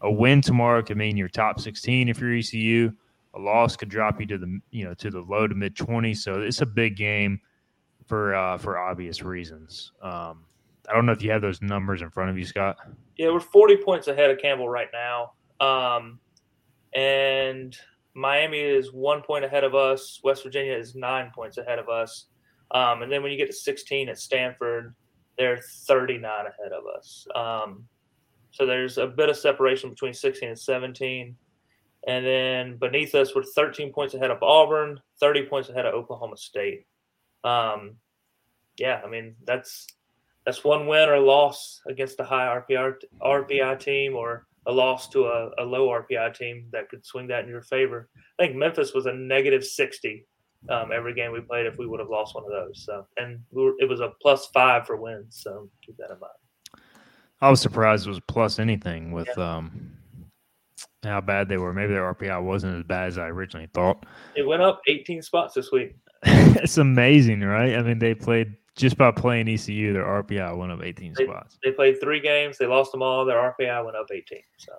S1: a win tomorrow could mean you're top 16 if you're ECU. A loss could drop you to the you know to the low to mid 20s. So it's a big game for uh, for obvious reasons. Um, I don't know if you have those numbers in front of you, Scott.
S3: Yeah, we're 40 points ahead of Campbell right now. Um, and Miami is one point ahead of us. West Virginia is nine points ahead of us. Um, and then when you get to 16 at Stanford, they're 39 ahead of us. Um, so there's a bit of separation between 16 and 17. And then beneath us, we're 13 points ahead of Auburn, 30 points ahead of Oklahoma State. Um, yeah, I mean that's that's one win or loss against a high RPI RPI team, or a loss to a, a low RPI team that could swing that in your favor. I think Memphis was a negative 60 um, every game we played if we would have lost one of those. So, and we were, it was a plus five for wins. So keep that in mind.
S1: I was surprised it was plus anything with yeah. um, how bad they were. Maybe their RPI wasn't as bad as I originally thought.
S3: It went up 18 spots this week.
S1: it's amazing, right? I mean, they played just by playing ECU, their RPI went up 18
S3: they,
S1: spots.
S3: They played three games, they lost them all. Their RPI went up 18. So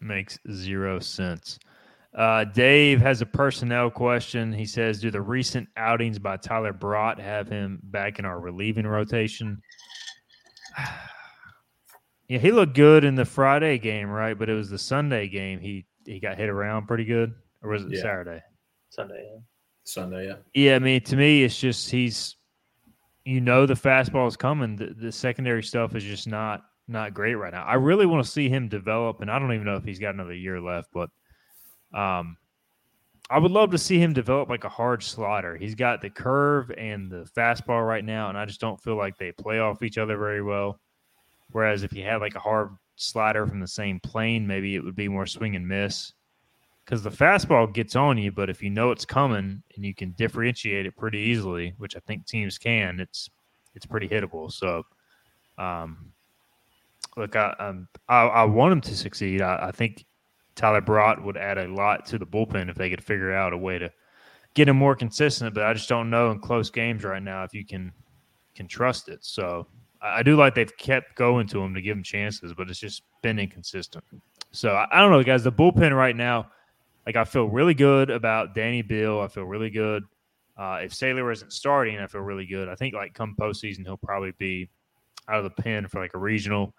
S1: makes zero sense. Uh, Dave has a personnel question. He says, "Do the recent outings by Tyler Brought have him back in our relieving rotation?" yeah, he looked good in the Friday game, right? But it was the Sunday game. He he got hit around pretty good, or was it yeah. Saturday?
S3: Sunday, yeah.
S2: Sunday, yeah.
S1: Yeah, I mean, to me, it's just he's, you know, the fastball is coming. The, the secondary stuff is just not not great right now. I really want to see him develop, and I don't even know if he's got another year left, but um, I would love to see him develop like a hard slider. He's got the curve and the fastball right now, and I just don't feel like they play off each other very well. Whereas if he had like a hard slider from the same plane, maybe it would be more swing and miss. Because the fastball gets on you, but if you know it's coming and you can differentiate it pretty easily, which I think teams can, it's it's pretty hittable. So, um, look, I, um, I, I want him to succeed. I, I think Tyler Brought would add a lot to the bullpen if they could figure out a way to get him more consistent. But I just don't know in close games right now if you can can trust it. So I do like they've kept going to him to give him chances, but it's just been inconsistent. So I, I don't know, guys. The bullpen right now, like I feel really good about Danny Beal. I feel really good. Uh, if Saylor isn't starting, I feel really good. I think like come postseason, he'll probably be out of the pen for like a regional.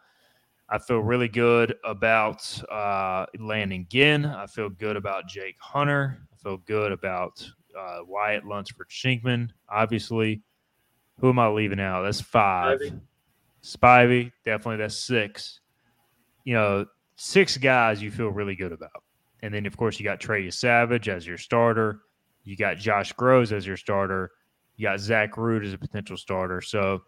S1: I feel really good about uh, Landon Ginn. I feel good about Jake Hunter. I feel good about uh, Wyatt Lunsford Shinkman. Obviously, who am I leaving out? That's five. Spivey. Spivey, definitely that's six. You know, six guys you feel really good about. And then, of course, you got Trey Yesavage as your starter. You got Josh Grosz as your starter. You got Zach Root as a potential starter. So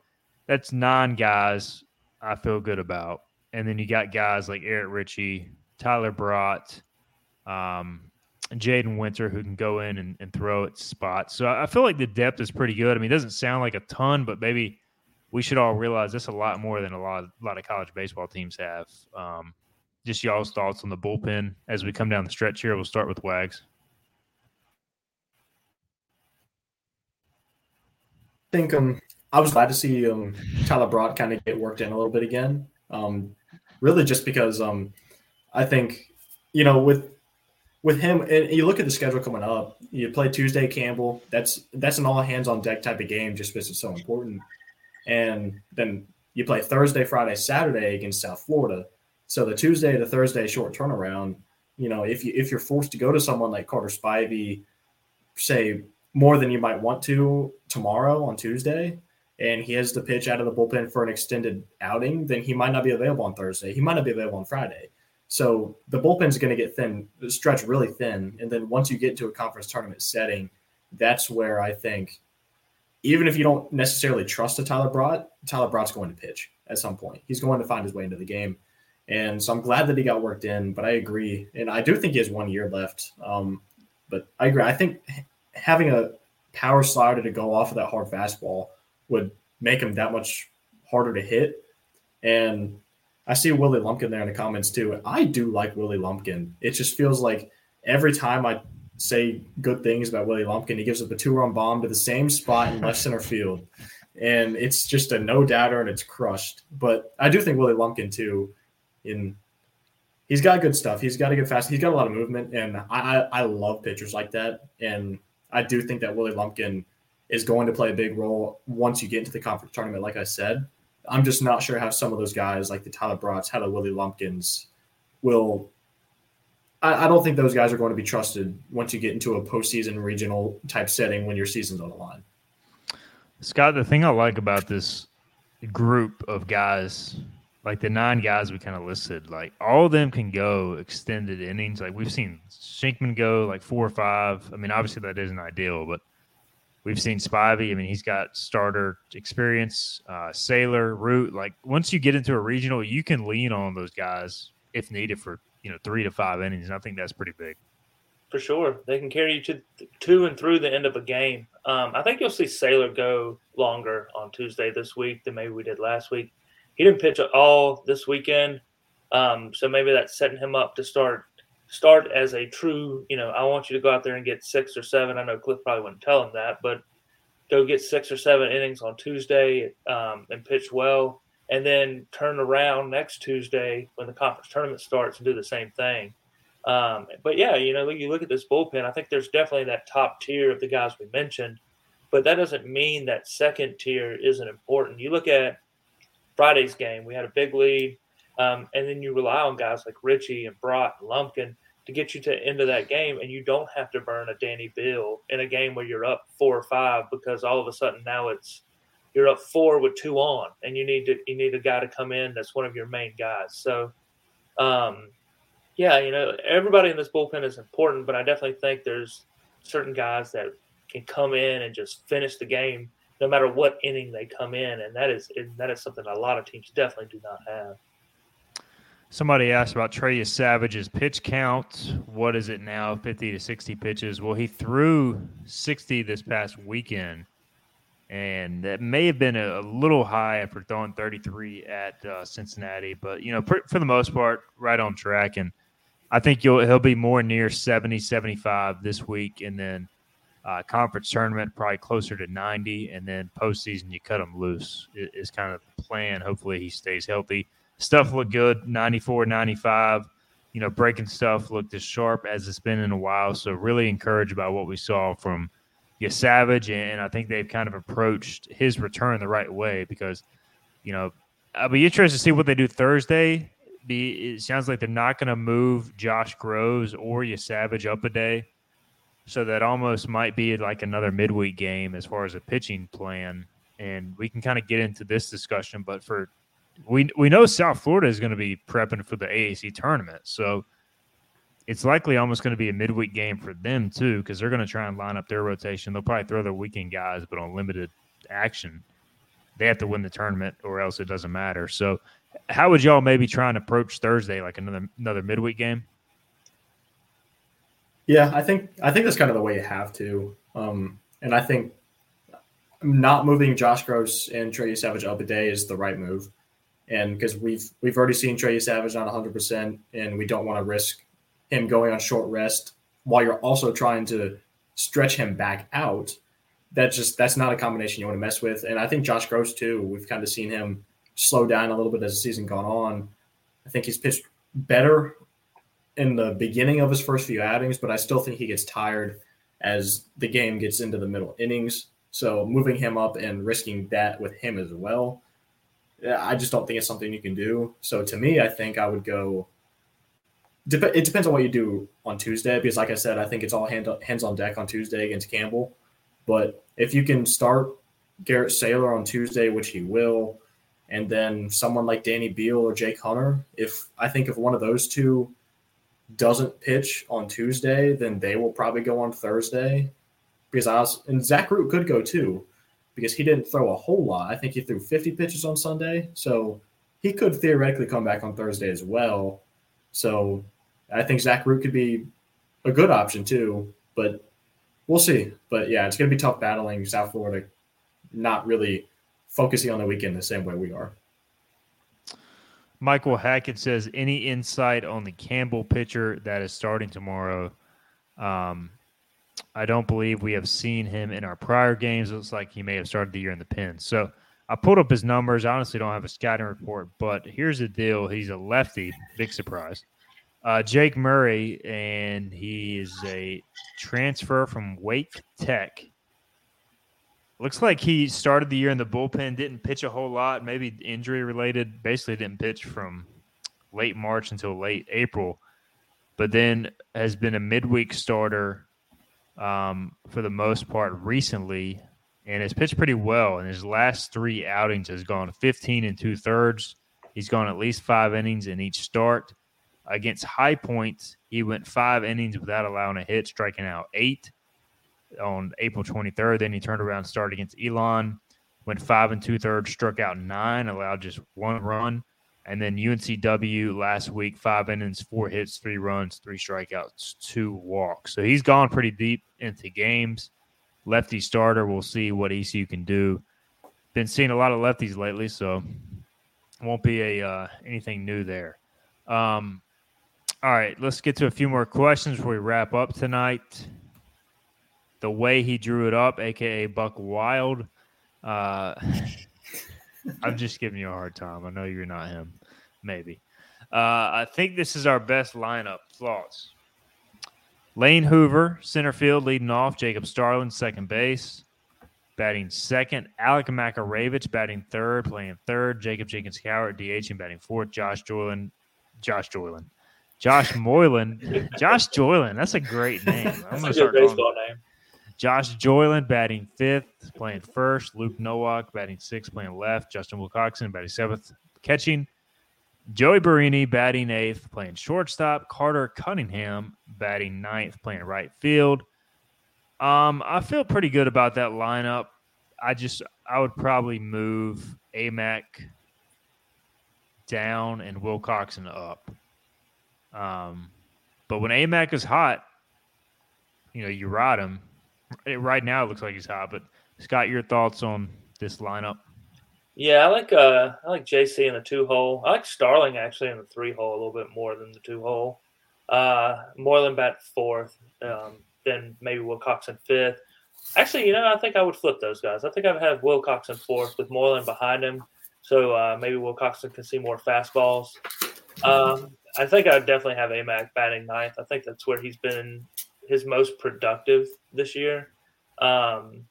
S1: that's nine guys I feel good about and then you got guys like Eric Ritchie, Tyler Brought, um, Jaden Winter who can go in and, and throw at spots. So I feel like the depth is pretty good. I mean, it doesn't sound like a ton, but maybe we should all realize this a lot more than a lot of, a lot of college baseball teams have. Um, just y'all's thoughts on the bullpen as we come down the stretch here. We'll start with Wags.
S2: I think um, I was glad to see um, Tyler Brought kind of get worked in a little bit again. Um, really just because um, I think you know with with him and you look at the schedule coming up. You play Tuesday Campbell. That's that's an all hands on deck type of game just because it's so important. And then you play Thursday, Friday, Saturday against South Florida. So the Tuesday to Thursday short turnaround. You know, if you if you're forced to go to someone like Carter Spivey, say more than you might want to tomorrow on Tuesday, and he has to pitch out of the bullpen for an extended outing, then he might not be available on Thursday. He might not be available on Friday. So the bullpen's going to get thin, stretch really thin. And then once you get into a conference tournament setting, that's where I think, even if you don't necessarily trust a Tyler Brought, Tyler Brought's going to pitch at some point. He's going to find his way into the game. And so I'm glad that he got worked in, but I agree. And I do think he has one year left. Um, but I agree. I think having a power slider to go off of that hard fastball would make him that much harder to hit. And I see Willie Lumpkin there in the comments too. I do like Willie Lumpkin. It just feels like every time I say good things about Willie Lumpkin, he gives up a two run bomb to the same spot in left center field. And it's just a no doubter and it's crushed. But I do think Willie Lumpkin too, in he's got good stuff. He's got a good fast. He's got a lot of movement, and I, I, I love pitchers like that. And I do think that Willie Lumpkin is going to play a big role once you get into the conference tournament. Like I said, I'm just not sure how some of those guys, like the Tyler Broughts, how the Willie Lumpkins, will. I, I, don't think those guys are going to be trusted once you get into a postseason regional type setting when your season's on the line.
S1: Scott, the thing I like about this group of guys, like the nine guys we kind of listed, like all of them can go extended innings. Like we've seen Shinkman go like four or five. I mean, obviously that isn't ideal, but we've seen Spivey. I mean, he's got starter experience. Uh, Saylor, Root. Like once you get into a regional, you can lean on those guys if needed for you know three to five innings. And I think that's pretty big.
S3: For sure, they can carry you to to and through the end of a game. Um, I think you'll see Saylor go longer on Tuesday this week than maybe we did last week. He didn't pitch at all this weekend, um, so maybe that's setting him up to start start as a true. You know, I want you to go out there and get six or seven. I know Cliff probably wouldn't tell him that, but go get six or seven innings on Tuesday um, and pitch well, and then turn around next Tuesday when the conference tournament starts and do the same thing. Um, but yeah, you know, you look at this bullpen, I think there's definitely that top tier of the guys we mentioned, but that doesn't mean that second tier isn't important. You look at Friday's game, we had a big lead, um, and then you rely on guys like Richie and Brock and Lumpkin to get you to the end of that game, and you don't have to burn a Danny Beal in a game where you're up four or five because all of a sudden now it's you're up four with two on, and you need to you need a guy to come in that's one of your main guys. So um, yeah, you know, everybody in this bullpen is important, but I definitely think there's certain guys that can come in and just finish the game no matter what inning they come in, and that is that is something a lot of teams definitely do not have.
S1: Somebody asked about Trey Yesavage's pitch count. What is it now? 50 to 60 pitches. Well, he threw 60 this past weekend, and that may have been a, little high after throwing 33 at uh, Cincinnati. But, you know, for, the most part, right on track. And I think he'll be more near 70, 75 this week, and then uh, conference tournament probably closer to 90, and then postseason you cut him loose is kind of the plan. Hopefully he stays healthy. Stuff looked good, 94, 95. You know, breaking stuff looked as sharp as it's been in a while. So really encouraged by what we saw from Yesavage, and I think they've kind of approached his return the right way because, you know, I'll be interested to see what they do Thursday be it sounds like they're not going to move Josh Grosz or Yesavage up a day. So that almost might be like another midweek game as far as a pitching plan. And we can kind of get into this discussion, but for we we know South Florida is going to be prepping for the AAC tournament. So it's likely almost going to be a midweek game for them too, because they're going to try and line up their rotation. They'll probably throw their weekend guys, but on limited action. They have to win the tournament, or else it doesn't matter. So how would y'all maybe try and approach Thursday, like another another midweek game?
S2: Yeah, I think I think that's kind of the way you have to. Um, and I think not moving Josh Grosz and Trey Yesavage up a day is the right move. And because we've we've already seen Trey Yesavage not 100, percent and we don't want to risk him going on short rest while you're also trying to stretch him back out. That's just that's not a combination you want to mess with. And I think Josh Grosz too. We've kind of seen him slow down a little bit as the season gone on. I think he's pitched better in the beginning of his first few outings, but I still think he gets tired as the game gets into the middle innings. So moving him up and risking that with him as well, I just don't think it's something you can do. So to me, I think I would go. It depends on what you do on Tuesday because, like I said, I think it's all hands on deck on Tuesday against Campbell. But if you can start Garrett Saylor on Tuesday, which he will, and then someone like Danny Beal or Jake Hunter. If I think if one of those two doesn't pitch on Tuesday, then they will probably go on Thursday. Because I was, and Zach Root could go too, because he didn't throw a whole lot. I think he threw 50 pitches on Sunday, so he could theoretically come back on Thursday as well. So I think Zach Root could be a good option too, but we'll see. But yeah, it's going to be tough battling South Florida, not really focusing on the weekend the same way we are.
S1: Michael Hackett says, any insight on the Campbell pitcher that is starting tomorrow? Um, I don't believe we have seen him in our prior games. It looks like he may have started the year in the pen. So I pulled up his numbers. I honestly don't have a scouting report, but here's the deal. He's a lefty. Big surprise. Uh, Jake Murray, and he is a transfer from Wake Tech. Looks like he started the year in the bullpen, didn't pitch a whole lot, maybe injury related. Basically, didn't pitch from late March until late April. but then has been a midweek starter um, for the most part recently, and has pitched pretty well. In his last three outings, has gone 15 and two thirds. He's gone at least five innings in each start. Against High Points, he went five innings without allowing a hit, striking out eight on April 23rd. Then he turned around, started against Elon, went five and two thirds, struck out nine, allowed just one run. And then UNCW last week, five innings, four hits, three runs, three strikeouts, two walks. So he's gone pretty deep into games. Lefty starter. We'll see what ECU can do. Been seeing a lot of lefties lately, so won't be a uh, anything new there. Um, all right, let's get to a few more questions before we wrap up tonight. The way he drew it up, aka Buck Wild. Uh, I'm just giving you a hard time. I know you're not him. Maybe. Uh, I think this is our best lineup. Thoughts? Lane Hoover, center field, leading off. Jacob Starling, second base, batting second. Alec Makarewicz, batting third, playing third. Jacob Jenkins Cowart, DH, and batting fourth. Josh Joylan, Josh Joylan, Josh Moylan, Josh Joylan. That's a great name. I'm
S3: going to start baseball name.
S1: Josh Joyland batting fifth, playing first. Luke Nowak batting sixth, playing left. Justin Wilcoxon batting seventh, catching. Joey Barini batting eighth, playing shortstop. Carter Cunningham batting ninth, playing right field. Um, I feel pretty good about that lineup. I just I would probably move Amac down and Wilcoxon up. Um, but when Amac is hot, you know you ride him. Right now, it looks like he's hot. But Scott, your thoughts on this lineup?
S3: Yeah, I like uh I like JC in the two hole. I like Starling actually in the three hole a little bit more than the two hole. Uh Moylan bat fourth, um, then maybe Wilcoxon fifth. Actually, you know, I think I would flip those guys. I think I'd have Wilcoxon fourth with Moylan behind him. So uh, maybe Wilcoxon can see more fastballs. Um, I think I'd definitely have Amac batting ninth. I think that's where he's been his most productive this year. Um,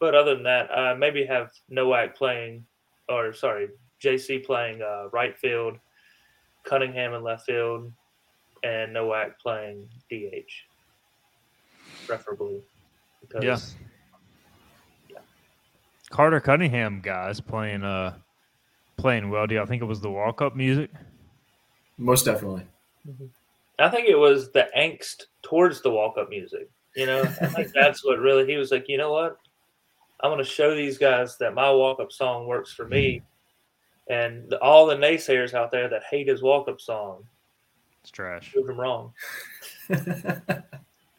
S3: but other than that, uh, maybe have Nowak playing, or sorry, JC playing uh, right field, Cunningham in left field, and Nowak playing DH, preferably.
S1: Because, yeah. yeah. Carter Cunningham guys playing uh playing well. Do you think it was the walk up music?
S2: Most definitely.
S3: Mm-hmm. I think it was the angst towards the walk up music. You know, I think that's what really he was like, you know what? I'm going to show these guys that my walk up song works for me. And the, all the naysayers out there that hate his walk up song,
S1: it's trash.
S3: Prove them wrong.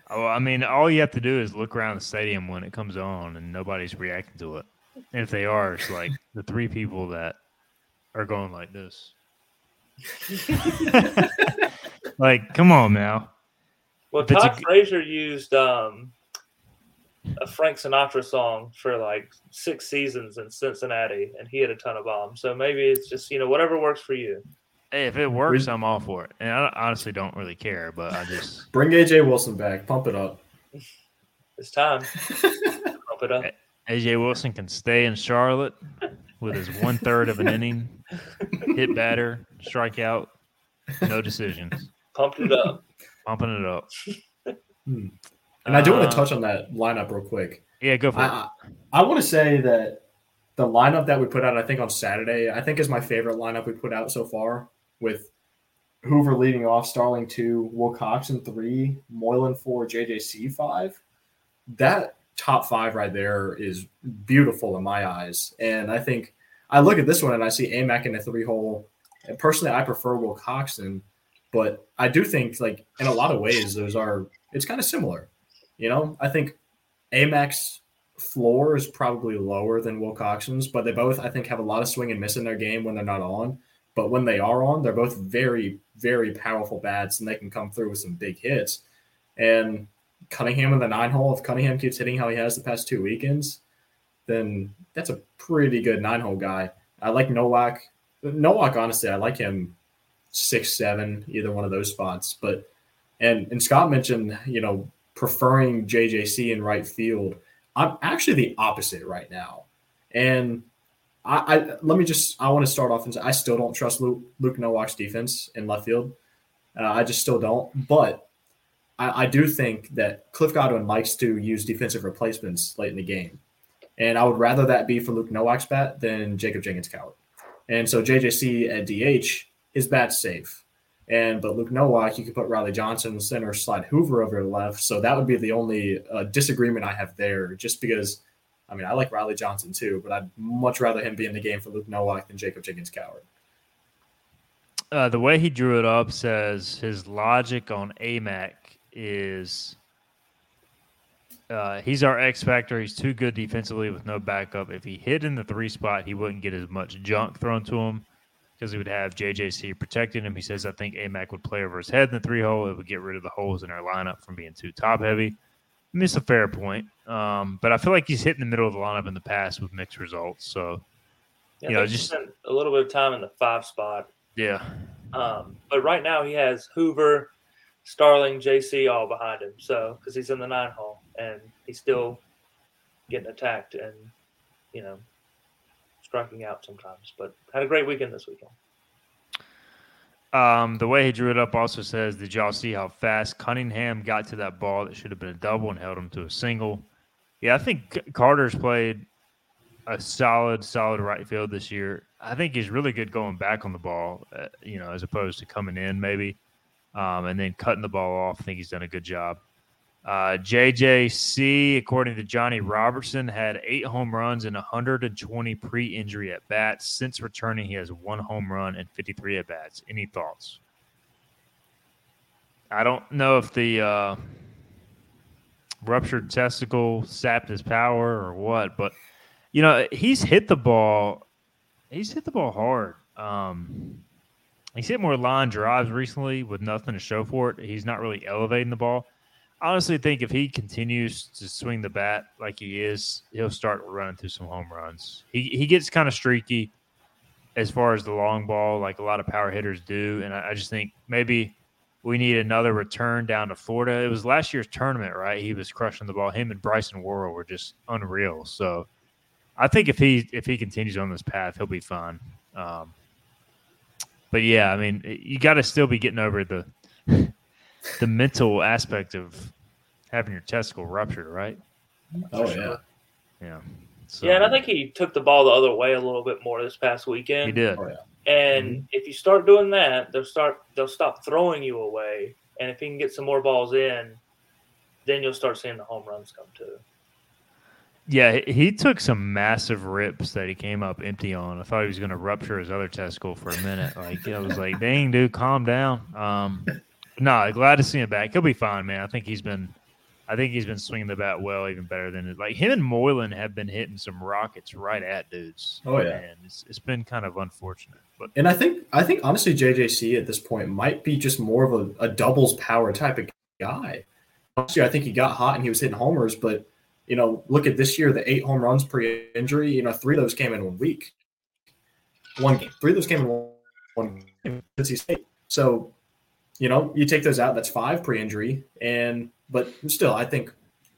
S1: oh, I mean, all you have to do is look around the stadium when it comes on and nobody's reacting to it. And if they are, it's like the three people that are going like this. like, come on now.
S3: Well, Todd a... Frazier used um, a Frank Sinatra song for like six seasons in Cincinnati, and he had a ton of bombs. So maybe it's just you know whatever works for you.
S1: Hey, if it works, I'm all for it. And I honestly don't really care, but I just
S2: bring AJ Wilson back, pump it up.
S3: It's time. pump it up.
S1: AJ Wilson can stay in Charlotte with his one third of an inning, hit batter, strike out, no decisions.
S3: Pumped it up.
S1: Pumping it up.
S2: Hmm. And I do want to uh, touch on that lineup real quick.
S1: Yeah, go for
S2: I,
S1: it.
S2: I, I want to say that the lineup that we put out, I think on Saturday, I think is my favorite lineup we put out so far with Hoover leading off, Starling two, Wilcoxon three, Moylan four, JJC five. That top five right there is beautiful in my eyes. And I think I look at this one and I see Amac in a three hole. And personally, I prefer Wilcoxon, but I do think like in a lot of ways those are it's kind of similar. You know, I think Amac's floor is probably lower than Wilcoxon's, but they both, I think, have a lot of swing and miss in their game when they're not on. But when they are on, they're both very, very powerful bats and they can come through with some big hits. And Cunningham in the nine hole, if Cunningham keeps hitting how he has the past two weekends, then that's a pretty good nine hole guy. I like Nowak. Nowak, honestly, I like him six, seven, either one of those spots. But and and Scott mentioned, you know, preferring JJC in right field. I'm actually the opposite right now. And I, I let me just I want to start off and say I still don't trust Luke, Luke Nowak's defense in left field. Uh, I just still don't. But I, I, do think that Cliff Godwin likes to use defensive replacements late in the game. And I would rather that be for Luke Nowak's bat than Jacob Jenkins Cowart. And so JJC at DH, his bat's safe. And but Luke Nowak, you could put Riley Johnson in center, slide Hoover over to the left. So that would be the only uh, disagreement I have there, just because – I mean, I like Riley Johnson too, but I'd much rather him be in the game for Luke Nowak than Jacob Jenkins Cowart.
S1: Uh, the way he drew it up says his logic on AMAC is uh, he's our X factor. He's too good defensively with no backup. If he hit in the three spot, he wouldn't get as much junk thrown to him because he would have JJC protecting him. He says, I think AMAC would play over his head in the three hole. It would get rid of the holes in our lineup from being too top heavy. I mean, it's a fair point. Um, but I feel like he's hit in the middle of the lineup in the past with mixed results. So,
S3: yeah, you know, just spent a little bit of time in the five spot.
S1: Yeah.
S3: Um, but right now he has Hoover, Starling, JC all behind him. So, because he's in the nine hole and he's still getting attacked and, you know, striking out sometimes. But had a great weekend this weekend.
S1: Um, the way he drew it up also says, Did y'all see how fast Cunningham got to that ball that should have been a double and held him to a single? Yeah, I think Carter's played a solid, solid right field this year. I think he's really good going back on the ball, uh, you know, as opposed to coming in maybe um, and then cutting the ball off. I think he's done a good job. Uh, JJC, according to Johnny Robertson, had eight home runs and 120 pre injury at bats. Since returning, he has one home run and 53 at bats. Any thoughts? I don't know if the uh, ruptured testicle sapped his power or what, but, you know, he's hit the ball. He's hit the ball hard. Um, he's hit more line drives recently with nothing to show for it. He's not really elevating the ball honestly think if he continues to swing the bat like he is, he'll start running through some home runs. He he gets kind of streaky as far as the long ball, like a lot of power hitters do, and I, I just think maybe we need another return down to Florida. It was last year's tournament, right? He was crushing the ball. Him and Bryson Worrell were just unreal. So I think if he if he continues on this path, he'll be fine. Um, but yeah, I mean, you got to still be getting over the the mental aspect of having your testicle ruptured, right?
S2: Oh sure. yeah,
S1: yeah.
S3: So, yeah, and I think he took the ball the other way a little bit more this past weekend.
S1: He did.
S2: Oh, yeah.
S3: And mm-hmm. if you start doing that, they'll start they'll stop throwing you away. And if he can get some more balls in, then you'll start seeing the home runs come too.
S1: Yeah, he took some massive rips that he came up empty on. I thought he was going to rupture his other testicle for a minute. Like I was like, "Dang, dude, calm down." Um, no, glad to see him back. He'll be fine, man. I think he's been, I think he's been swinging the bat well, even better than it. Like him and Moylan have been hitting some rockets right at dudes.
S2: Oh yeah,
S1: and it's, it's been kind of unfortunate. But
S2: and I think I think honestly, JJC at this point might be just more of a, a doubles power type of guy. Last year, I think he got hot and he was hitting homers, but you know, look at this year, the eight home runs pre injury. You know, three of those came in one week, one game. Three of those came in one game. So you know, you take those out, that's five pre-injury, and but still, I think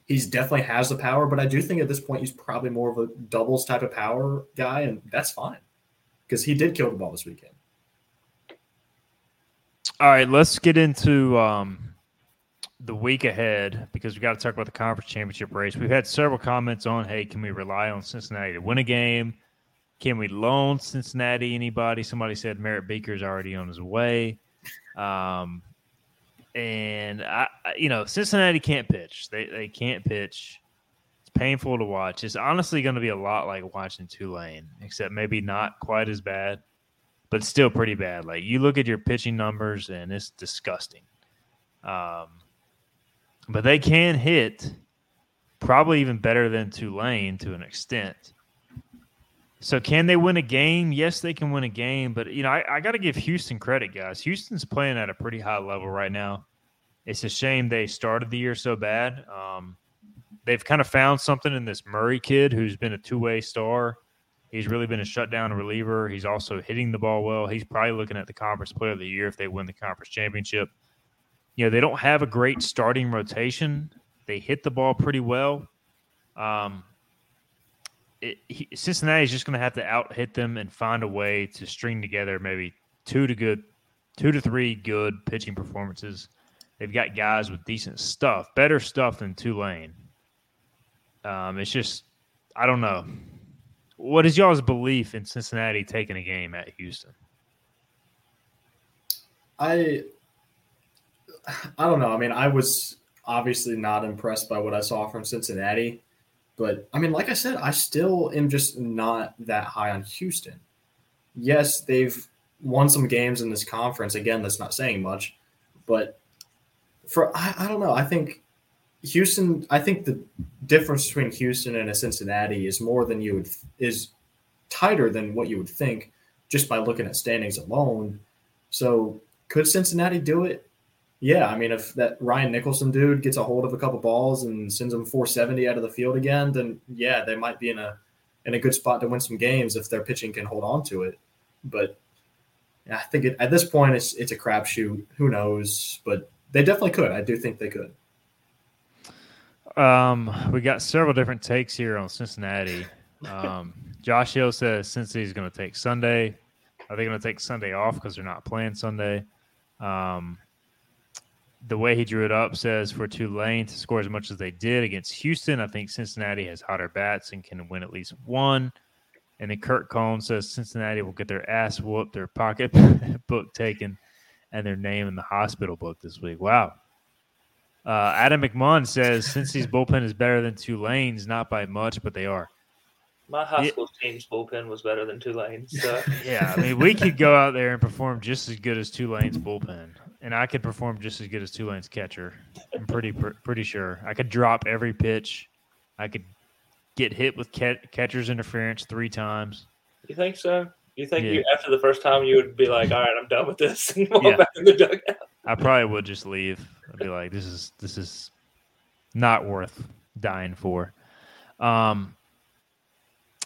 S2: he's definitely has the power. But I do think at this point he's probably more of a doubles type of power guy, and that's fine because he did kill the ball this weekend.
S1: All right, let's get into um, the week ahead because we got to talk about the conference championship race. We've had several comments on, hey, can we rely on Cincinnati to win a game? Can we loan Cincinnati anybody? Somebody said Merritt Beeker's already on his way. Um, and I, you know, Cincinnati can't pitch. They they can't pitch. It's painful to watch. It's honestly going to be a lot like watching Tulane, except maybe not quite as bad, but still pretty bad. Like you look at your pitching numbers, and it's disgusting. Um, but they can hit, probably even better than Tulane to an extent. So can they win a game? Yes, they can win a game, but you know, I, I got to give Houston credit, guys. Houston's playing at a pretty high level right now. It's a shame they started the year so bad. Um, they've kind of found something in this Murray kid who's been a two way star. He's really been a shutdown reliever. He's also hitting the ball well. He's probably looking at the conference player of the year if they win the conference championship. You know, they don't have a great starting rotation. They hit the ball pretty well. Um, it, is just going to have to out hit them and find a way to string together maybe two to good two to three good pitching performances. They've got guys with decent stuff, better stuff than Tulane. Um, it's just, I don't know. What is y'all's belief in Cincinnati taking a game at Houston?
S2: I, I don't know. I mean, I was obviously not impressed by what I saw from Cincinnati, but I mean, like I said, I still am just not that high on Houston. Yes, they've won some games in this conference. Again, that's not saying much, but for I, I don't know. I think Houston. I think the difference between Houston and a Cincinnati is more than you would is tighter than what you would think just by looking at standings alone. So could Cincinnati do it? Yeah, I mean, if that Ryan Nicholson dude gets a hold of a couple balls and sends them 470 out of the field again, then yeah, they might be in a in a good spot to win some games if their pitching can hold on to it. But I think it, at this point it's it's a crapshoot. Who knows? But they definitely could. I do think they could.
S1: Um, we got several different takes here on Cincinnati. Um, Josh Hill says Cincinnati's going to take Sunday. Are they going to take Sunday off because they're not playing Sunday? Um, the way he drew it up says for Tulane to score as much as they did against Houston, I think Cincinnati has hotter bats and can win at least one. And then Kurt Cohn says Cincinnati will get their ass whooped, their pocket book taken, and their name in the hospital book this week. Wow. Uh, Adam McMahon says since Cincy's bullpen is better than Tulane's, not by much, but they are.
S3: My high school yeah. team's bullpen was better than Tulane's. So.
S1: yeah, I mean, we could go out there and perform just as good as Tulane's bullpen, and I could perform just as good as Tulane's catcher. I'm pretty pretty sure I could drop every pitch. I could get hit with catcher's interference three times.
S3: You think so? You think yeah. you after the first time you would be like, "All right, I'm done with this," and walk yeah. back in the dugout?
S1: I probably would just leave. I'd be like, "This is this is not worth dying for." Um.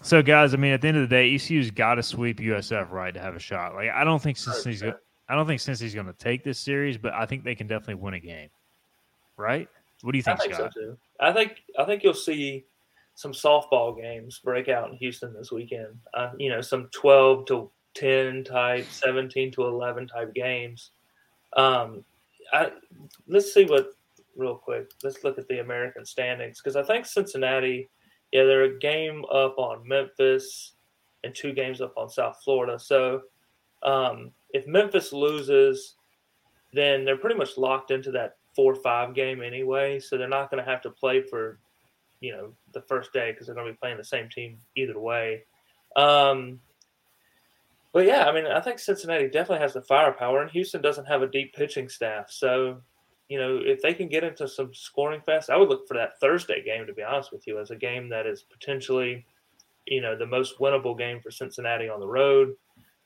S1: So, guys, I mean, at the end of the day, ECU's got to sweep USF right to have a shot. Like, I don't think Cincinnati's, I don't think Cincinnati's going to take this series, but I think they can definitely win a game. Right? What do you think,
S3: I think
S1: Scott?
S3: So too. I think I think you'll see some softball games break out in Houston this weekend. Uh, you know, some 12 to 10 type, 17 to 11 type games. Um, I, let's see what, real quick, let's look at the American standings because I think Cincinnati, yeah, they're a game up on Memphis and two games up on South Florida. So um, if Memphis loses, then they're pretty much locked into that 4 5 game anyway. So they're not going to have to play for you know the first day because they're going to be playing the same team either way. Um, but yeah, I mean, I think Cincinnati definitely has the firepower, and Houston doesn't have a deep pitching staff. So, you know, if they can get into some scoring fest, I would look for that Thursday game. To be honest with you, as a game that is potentially, you know, the most winnable game for Cincinnati on the road.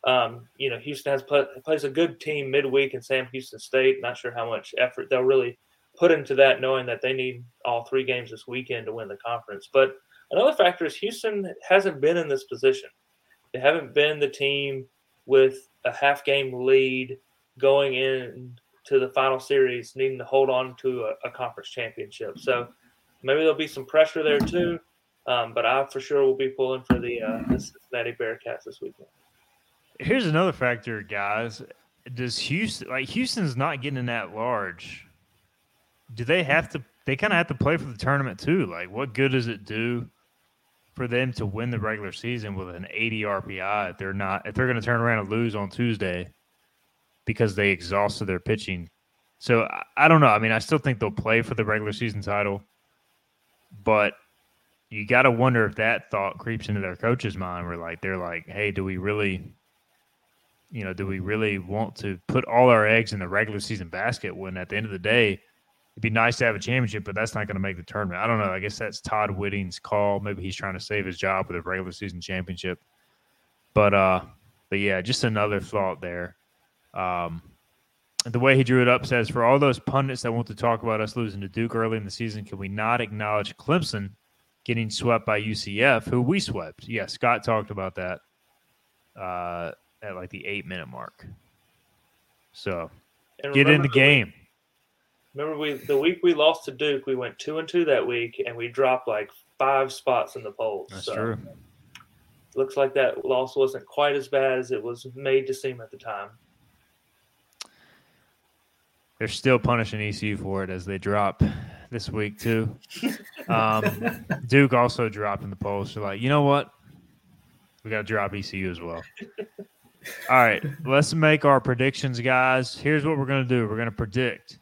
S3: Um, you know, Houston has play, plays a good team midweek in Sam Houston State. Not sure how much effort they'll really put into that, knowing that they need all three games this weekend to win the conference. But another factor is Houston hasn't been in this position. They haven't been the team with a half game lead going in to the final series, needing to hold on to a, a conference championship. So maybe there'll be some pressure there too. Um, but I for sure will be pulling for the, uh, the Cincinnati Bearcats this weekend.
S1: Here's another factor, guys. Does Houston like Houston's not getting that large? do they have to? They kind of have to play for the tournament too. Like, what good does it do for them to win the regular season with an 80 RPI if they're not if they're going to turn around and lose on Tuesday because they exhausted their pitching? So I, I don't know. I mean, I still think they'll play for the regular season title, but you got to wonder if that thought creeps into their coach's mind. Where like they're like, "Hey, do we really?" You know, do we really want to put all our eggs in the regular season basket when at the end of the day, it'd be nice to have a championship, but that's not going to make the tournament. I don't know. I guess that's Todd Whitting's call. Maybe he's trying to save his job with a regular season championship. But uh, but yeah, just another thought there. Um, the way he drew it up says, for all those pundits that want to talk about us losing to Duke early in the season, can we not acknowledge Clemson getting swept by UCF, who we swept? Yeah, Scott talked about that uh, at like the eight minute mark. So get in the game.
S3: Remember, we the week we lost to Duke, we went two and two that week, and we dropped like five spots in the polls.
S1: That's so true.
S3: Looks like that loss wasn't quite as bad as it was made to seem at the time.
S1: they're still punishing ECU for it as they drop this week too. Um, Duke also dropped in the polls. So like, you know what? We got to drop ECU as well. All right, let's make our predictions, guys. Here's what we're going to do. We're going to predict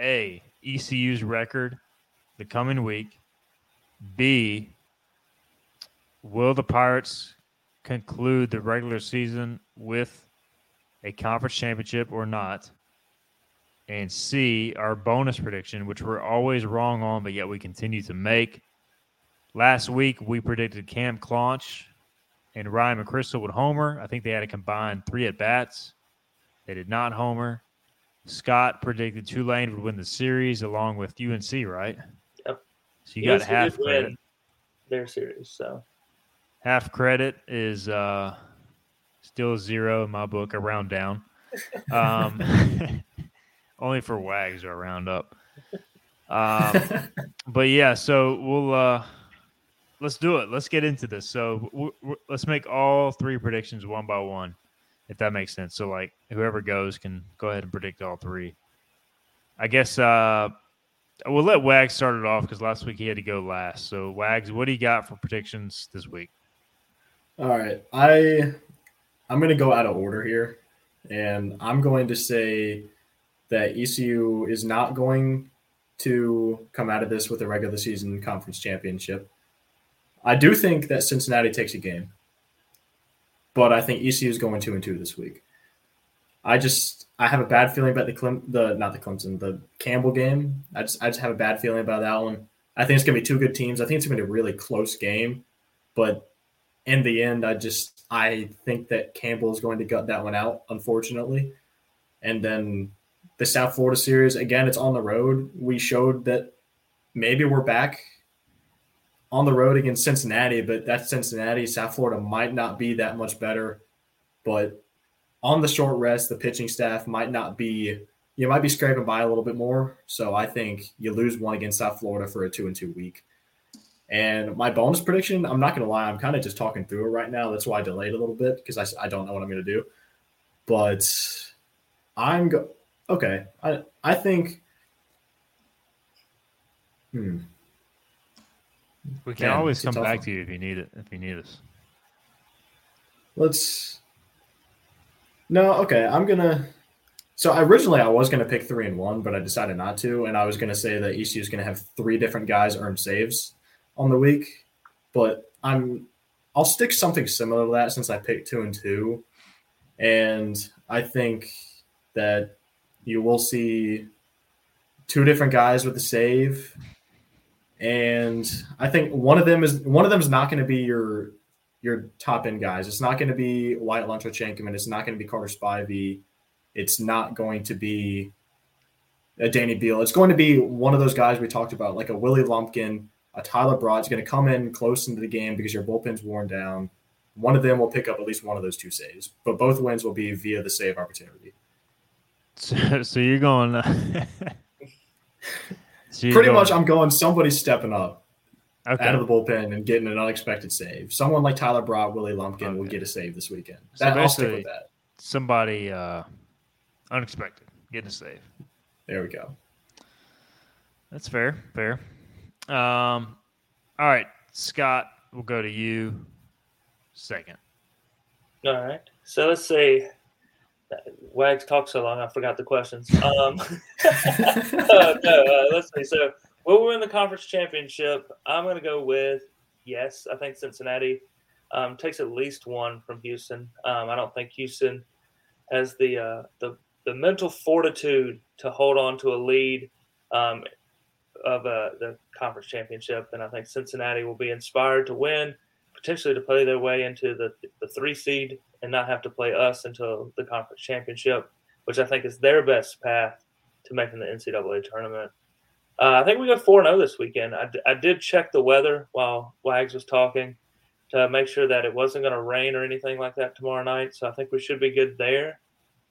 S1: A, ECU's record the coming week. B, will the Pirates conclude the regular season with a conference championship or not? And C, our bonus prediction, which we're always wrong on, but yet we continue to make. Last week, we predicted Cam Claunch and Ryan McChrystal would homer. I think they had a combined three at bats. They did not homer. Scott predicted Tulane would win the series along with UNC, right?
S3: Yep.
S1: So you got half credit.
S3: Their series, so
S1: half credit is uh, still zero in my book. A round down. Um, only for wags or a round up. Um, but yeah, so we'll uh, let's do it. Let's get into this. So let's make all three predictions one by one, if that makes sense. So like whoever goes can go ahead and predict all three. I guess uh, we'll let Wags start it off because last week he had to go last. So Wags, what do you got for predictions this week?
S2: All right, I I'm to go out of order here, and I'm going to say that ECU is not going to come out of this with a regular season conference championship. I do think that Cincinnati takes a game, but I think ECU is going two and two this week. I just I have a bad feeling about the Clem, the not the Clemson the Campbell game. I just I just have a bad feeling about that one. I think it's gonna be two good teams. I think it's gonna be a really close game, but in the end, I just I think that Campbell is going to gut that one out, unfortunately. And then the South Florida series again, it's on the road. We showed that maybe we're back on the road against Cincinnati, but that Cincinnati, South Florida might not be that much better. But on the short rest, the pitching staff might not be, you might be scraping by a little bit more. So I think you lose one against South Florida for a two and two week. And my bonus prediction, I'm not going to lie, I'm kind of just talking through it right now. That's why I delayed a little bit because I, I don't know what I'm going to do. But I'm go okay. I I think. Hmm.
S1: We can always come back to you if you need it. If you need us.
S2: Let's. No, okay. I'm gonna. So originally I was gonna pick three and one, but I decided not to, and I was gonna say that ECU is gonna have three different guys earn saves on the week, but I'm. I'll stick something similar to that since I picked two and two, and I think that you will see two different guys with the save and I think one of them is one of them is not going to be your your top end guys. It's not going to be Wyatt and it's not going to be Carter Spivey. It's not going to be a Danny Beal. It's going to be one of those guys we talked about, like a Willie Lumpkin, a Tyler Broad. Is going to come in close into the game because your bullpen's worn down. One of them will pick up at least one of those two saves, but both wins will be via the save opportunity.
S1: So, so you're going. Uh,
S2: So Pretty going, much, I'm going. Somebody's stepping up okay. out of the bullpen and getting an unexpected save. Someone like Tyler Broad, Willie Lumpkin okay. will get a save this weekend. So that, I'll stick with that.
S1: Somebody uh, unexpected getting a save.
S2: There we go.
S1: That's fair. Fair. Um, all right, Scott, we'll go to you second.
S3: All right. So let's see. Wags talked so long, I forgot the questions. Um, uh, no, uh, let's see. So, will we win the conference championship? I'm going to go with yes. I think Cincinnati um, takes at least one from Houston. Um, I don't think Houston has the uh, the the mental fortitude to hold on to a lead um, of uh, the conference championship, and I think Cincinnati will be inspired to win, potentially to play their way into the the three seed and not have to play us until the conference championship, which I think is their best path to making the NCAA tournament. Uh, I think we go 4 0 this weekend. I, d- I did check the weather while Wags was talking to make sure that it wasn't going to rain or anything like that tomorrow night. So I think we should be good there.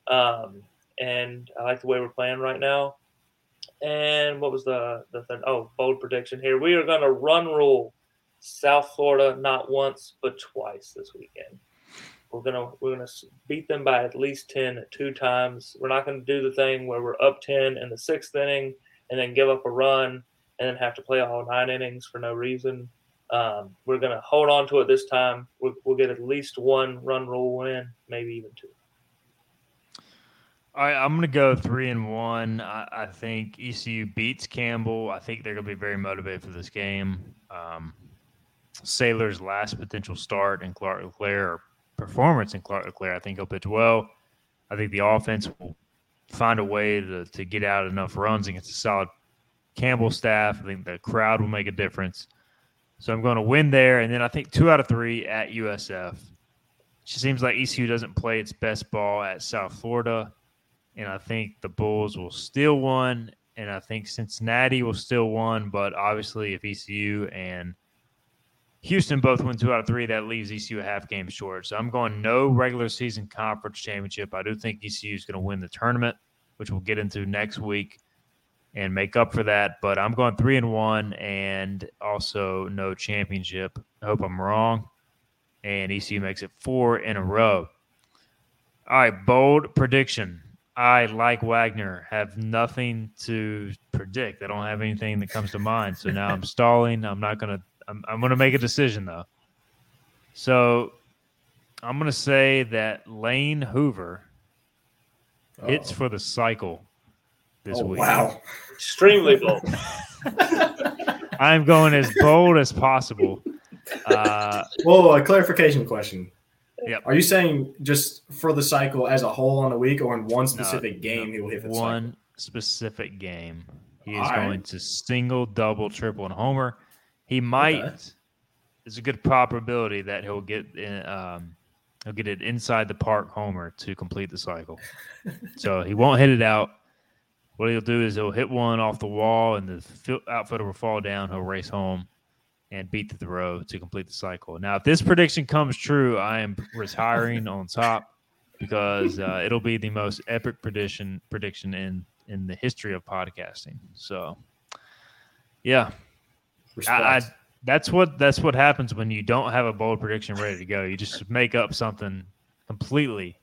S3: Um, and I like the way we're playing right now. And what was the, the thing? Oh, bold prediction here. We are going to run rule South Florida not once, but twice this weekend. We're gonna we're gonna beat them by at least ten at two times. We're not gonna do the thing where we're up ten in the sixth inning and then give up a run and then have to play all nine innings for no reason. Um, we're gonna hold on to it this time. We'll, we'll get at least one run rule win, maybe even two.
S1: All right, I'm going to go three and one. I, I, think ECU beats Campbell. I think they're going to be very motivated for this game. Um, Saylor's last potential start in Clark LeClair or performance in Clark LeClair, I think he'll pitch well. I think the offense will find a way to, to get out enough runs against a solid Campbell staff. I think the crowd will make a difference. So I'm going to win there. And then I think two out of three at USF. It seems like ECU doesn't play its best ball at South Florida. And I think the Bulls will steal one. And I think Cincinnati will steal one. But obviously, if ECU and Houston both win two out of three. That leaves ECU a half game short. So I'm going no regular season conference championship. I do think ECU is going to win the tournament, which we'll get into next week and make up for that. But I'm going three and one and also no championship. I hope I'm wrong. And ECU makes it four in a row. All right, bold prediction. I, like Wagner, have nothing to predict. I don't have anything that comes to mind. So now I'm stalling. I'm not going to I'm, I'm going to make a decision though. So I'm going to say that Lane Hoover Uh-oh. hits for the cycle this
S2: oh,
S1: week.
S2: Wow,
S3: extremely bold.
S1: I'm going as bold as possible. Uh,
S2: Whoa, a clarification question.
S1: Yep.
S2: Are you saying just for the cycle as a whole on the week, or in one specific no, game no, he will hit for
S1: one
S2: cycle?
S1: specific game? He is All going right. to single, double, triple, and homer. He might. Okay. There's a good probability that he'll get in, um, he'll get it inside the park homer to complete the cycle. so he won't hit it out. What he'll do is he'll hit one off the wall, and the outfielder will fall down. He'll race home and beat the throw to complete the cycle. Now, if this prediction comes true, I am retiring on top because uh, it'll be the most epic prediction prediction in in the history of podcasting. So, yeah, I, I, that's what that's what happens when you don't have a bold prediction ready to go. You just make up something completely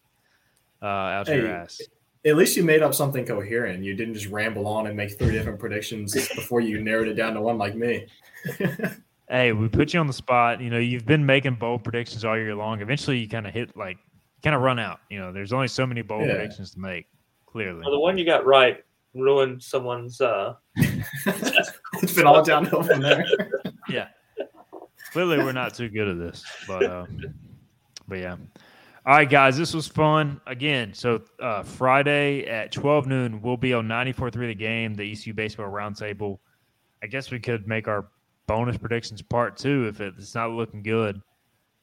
S1: uh, out hey, your ass.
S2: At least you made up something coherent. You didn't just ramble on and make three different predictions before you narrowed it down to one like me.
S1: hey, we put you on the spot. You know, you've been making bold predictions all year long. Eventually, you kind of hit like kind of run out. You know, there's only so many bold yeah. predictions to make. Clearly,
S3: well, the one you got right ruined someone's. uh
S2: It's been all downhill from there.
S1: yeah, clearly we're not too good at this, but uh, but yeah. All right, guys, this was fun again. So uh, Friday at twelve noon, we'll be on 94.3 The Game, the ECU Baseball Roundtable. I guess we could make our bonus predictions part two if it's not looking good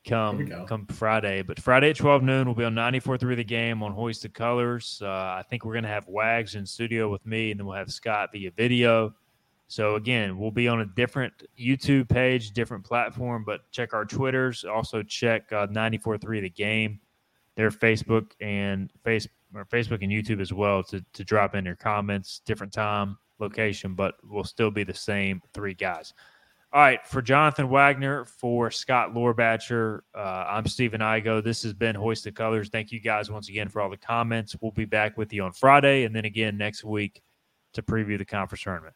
S1: come come Friday. But Friday at 12 noon, we'll be on 94.3 The Game on Hoist the Colours. Uh, I think we're going to have Wags in studio with me, and then we'll have Scott via video. So again, we'll be on a different YouTube page, different platform, but check our Twitters. Also check uh, 94.3 The Game, their Facebook and face or Facebook and YouTube as well to to drop in your comments. Different time, location, but we'll still be the same three guys. All right, for Jonathan Wagner, for Scott Lorbacher, uh, I'm Stephen Igoe. This has been Hoist the Colours. Thank you guys once again for all the comments. We'll be back with you on Friday and then again next week to preview the conference tournament.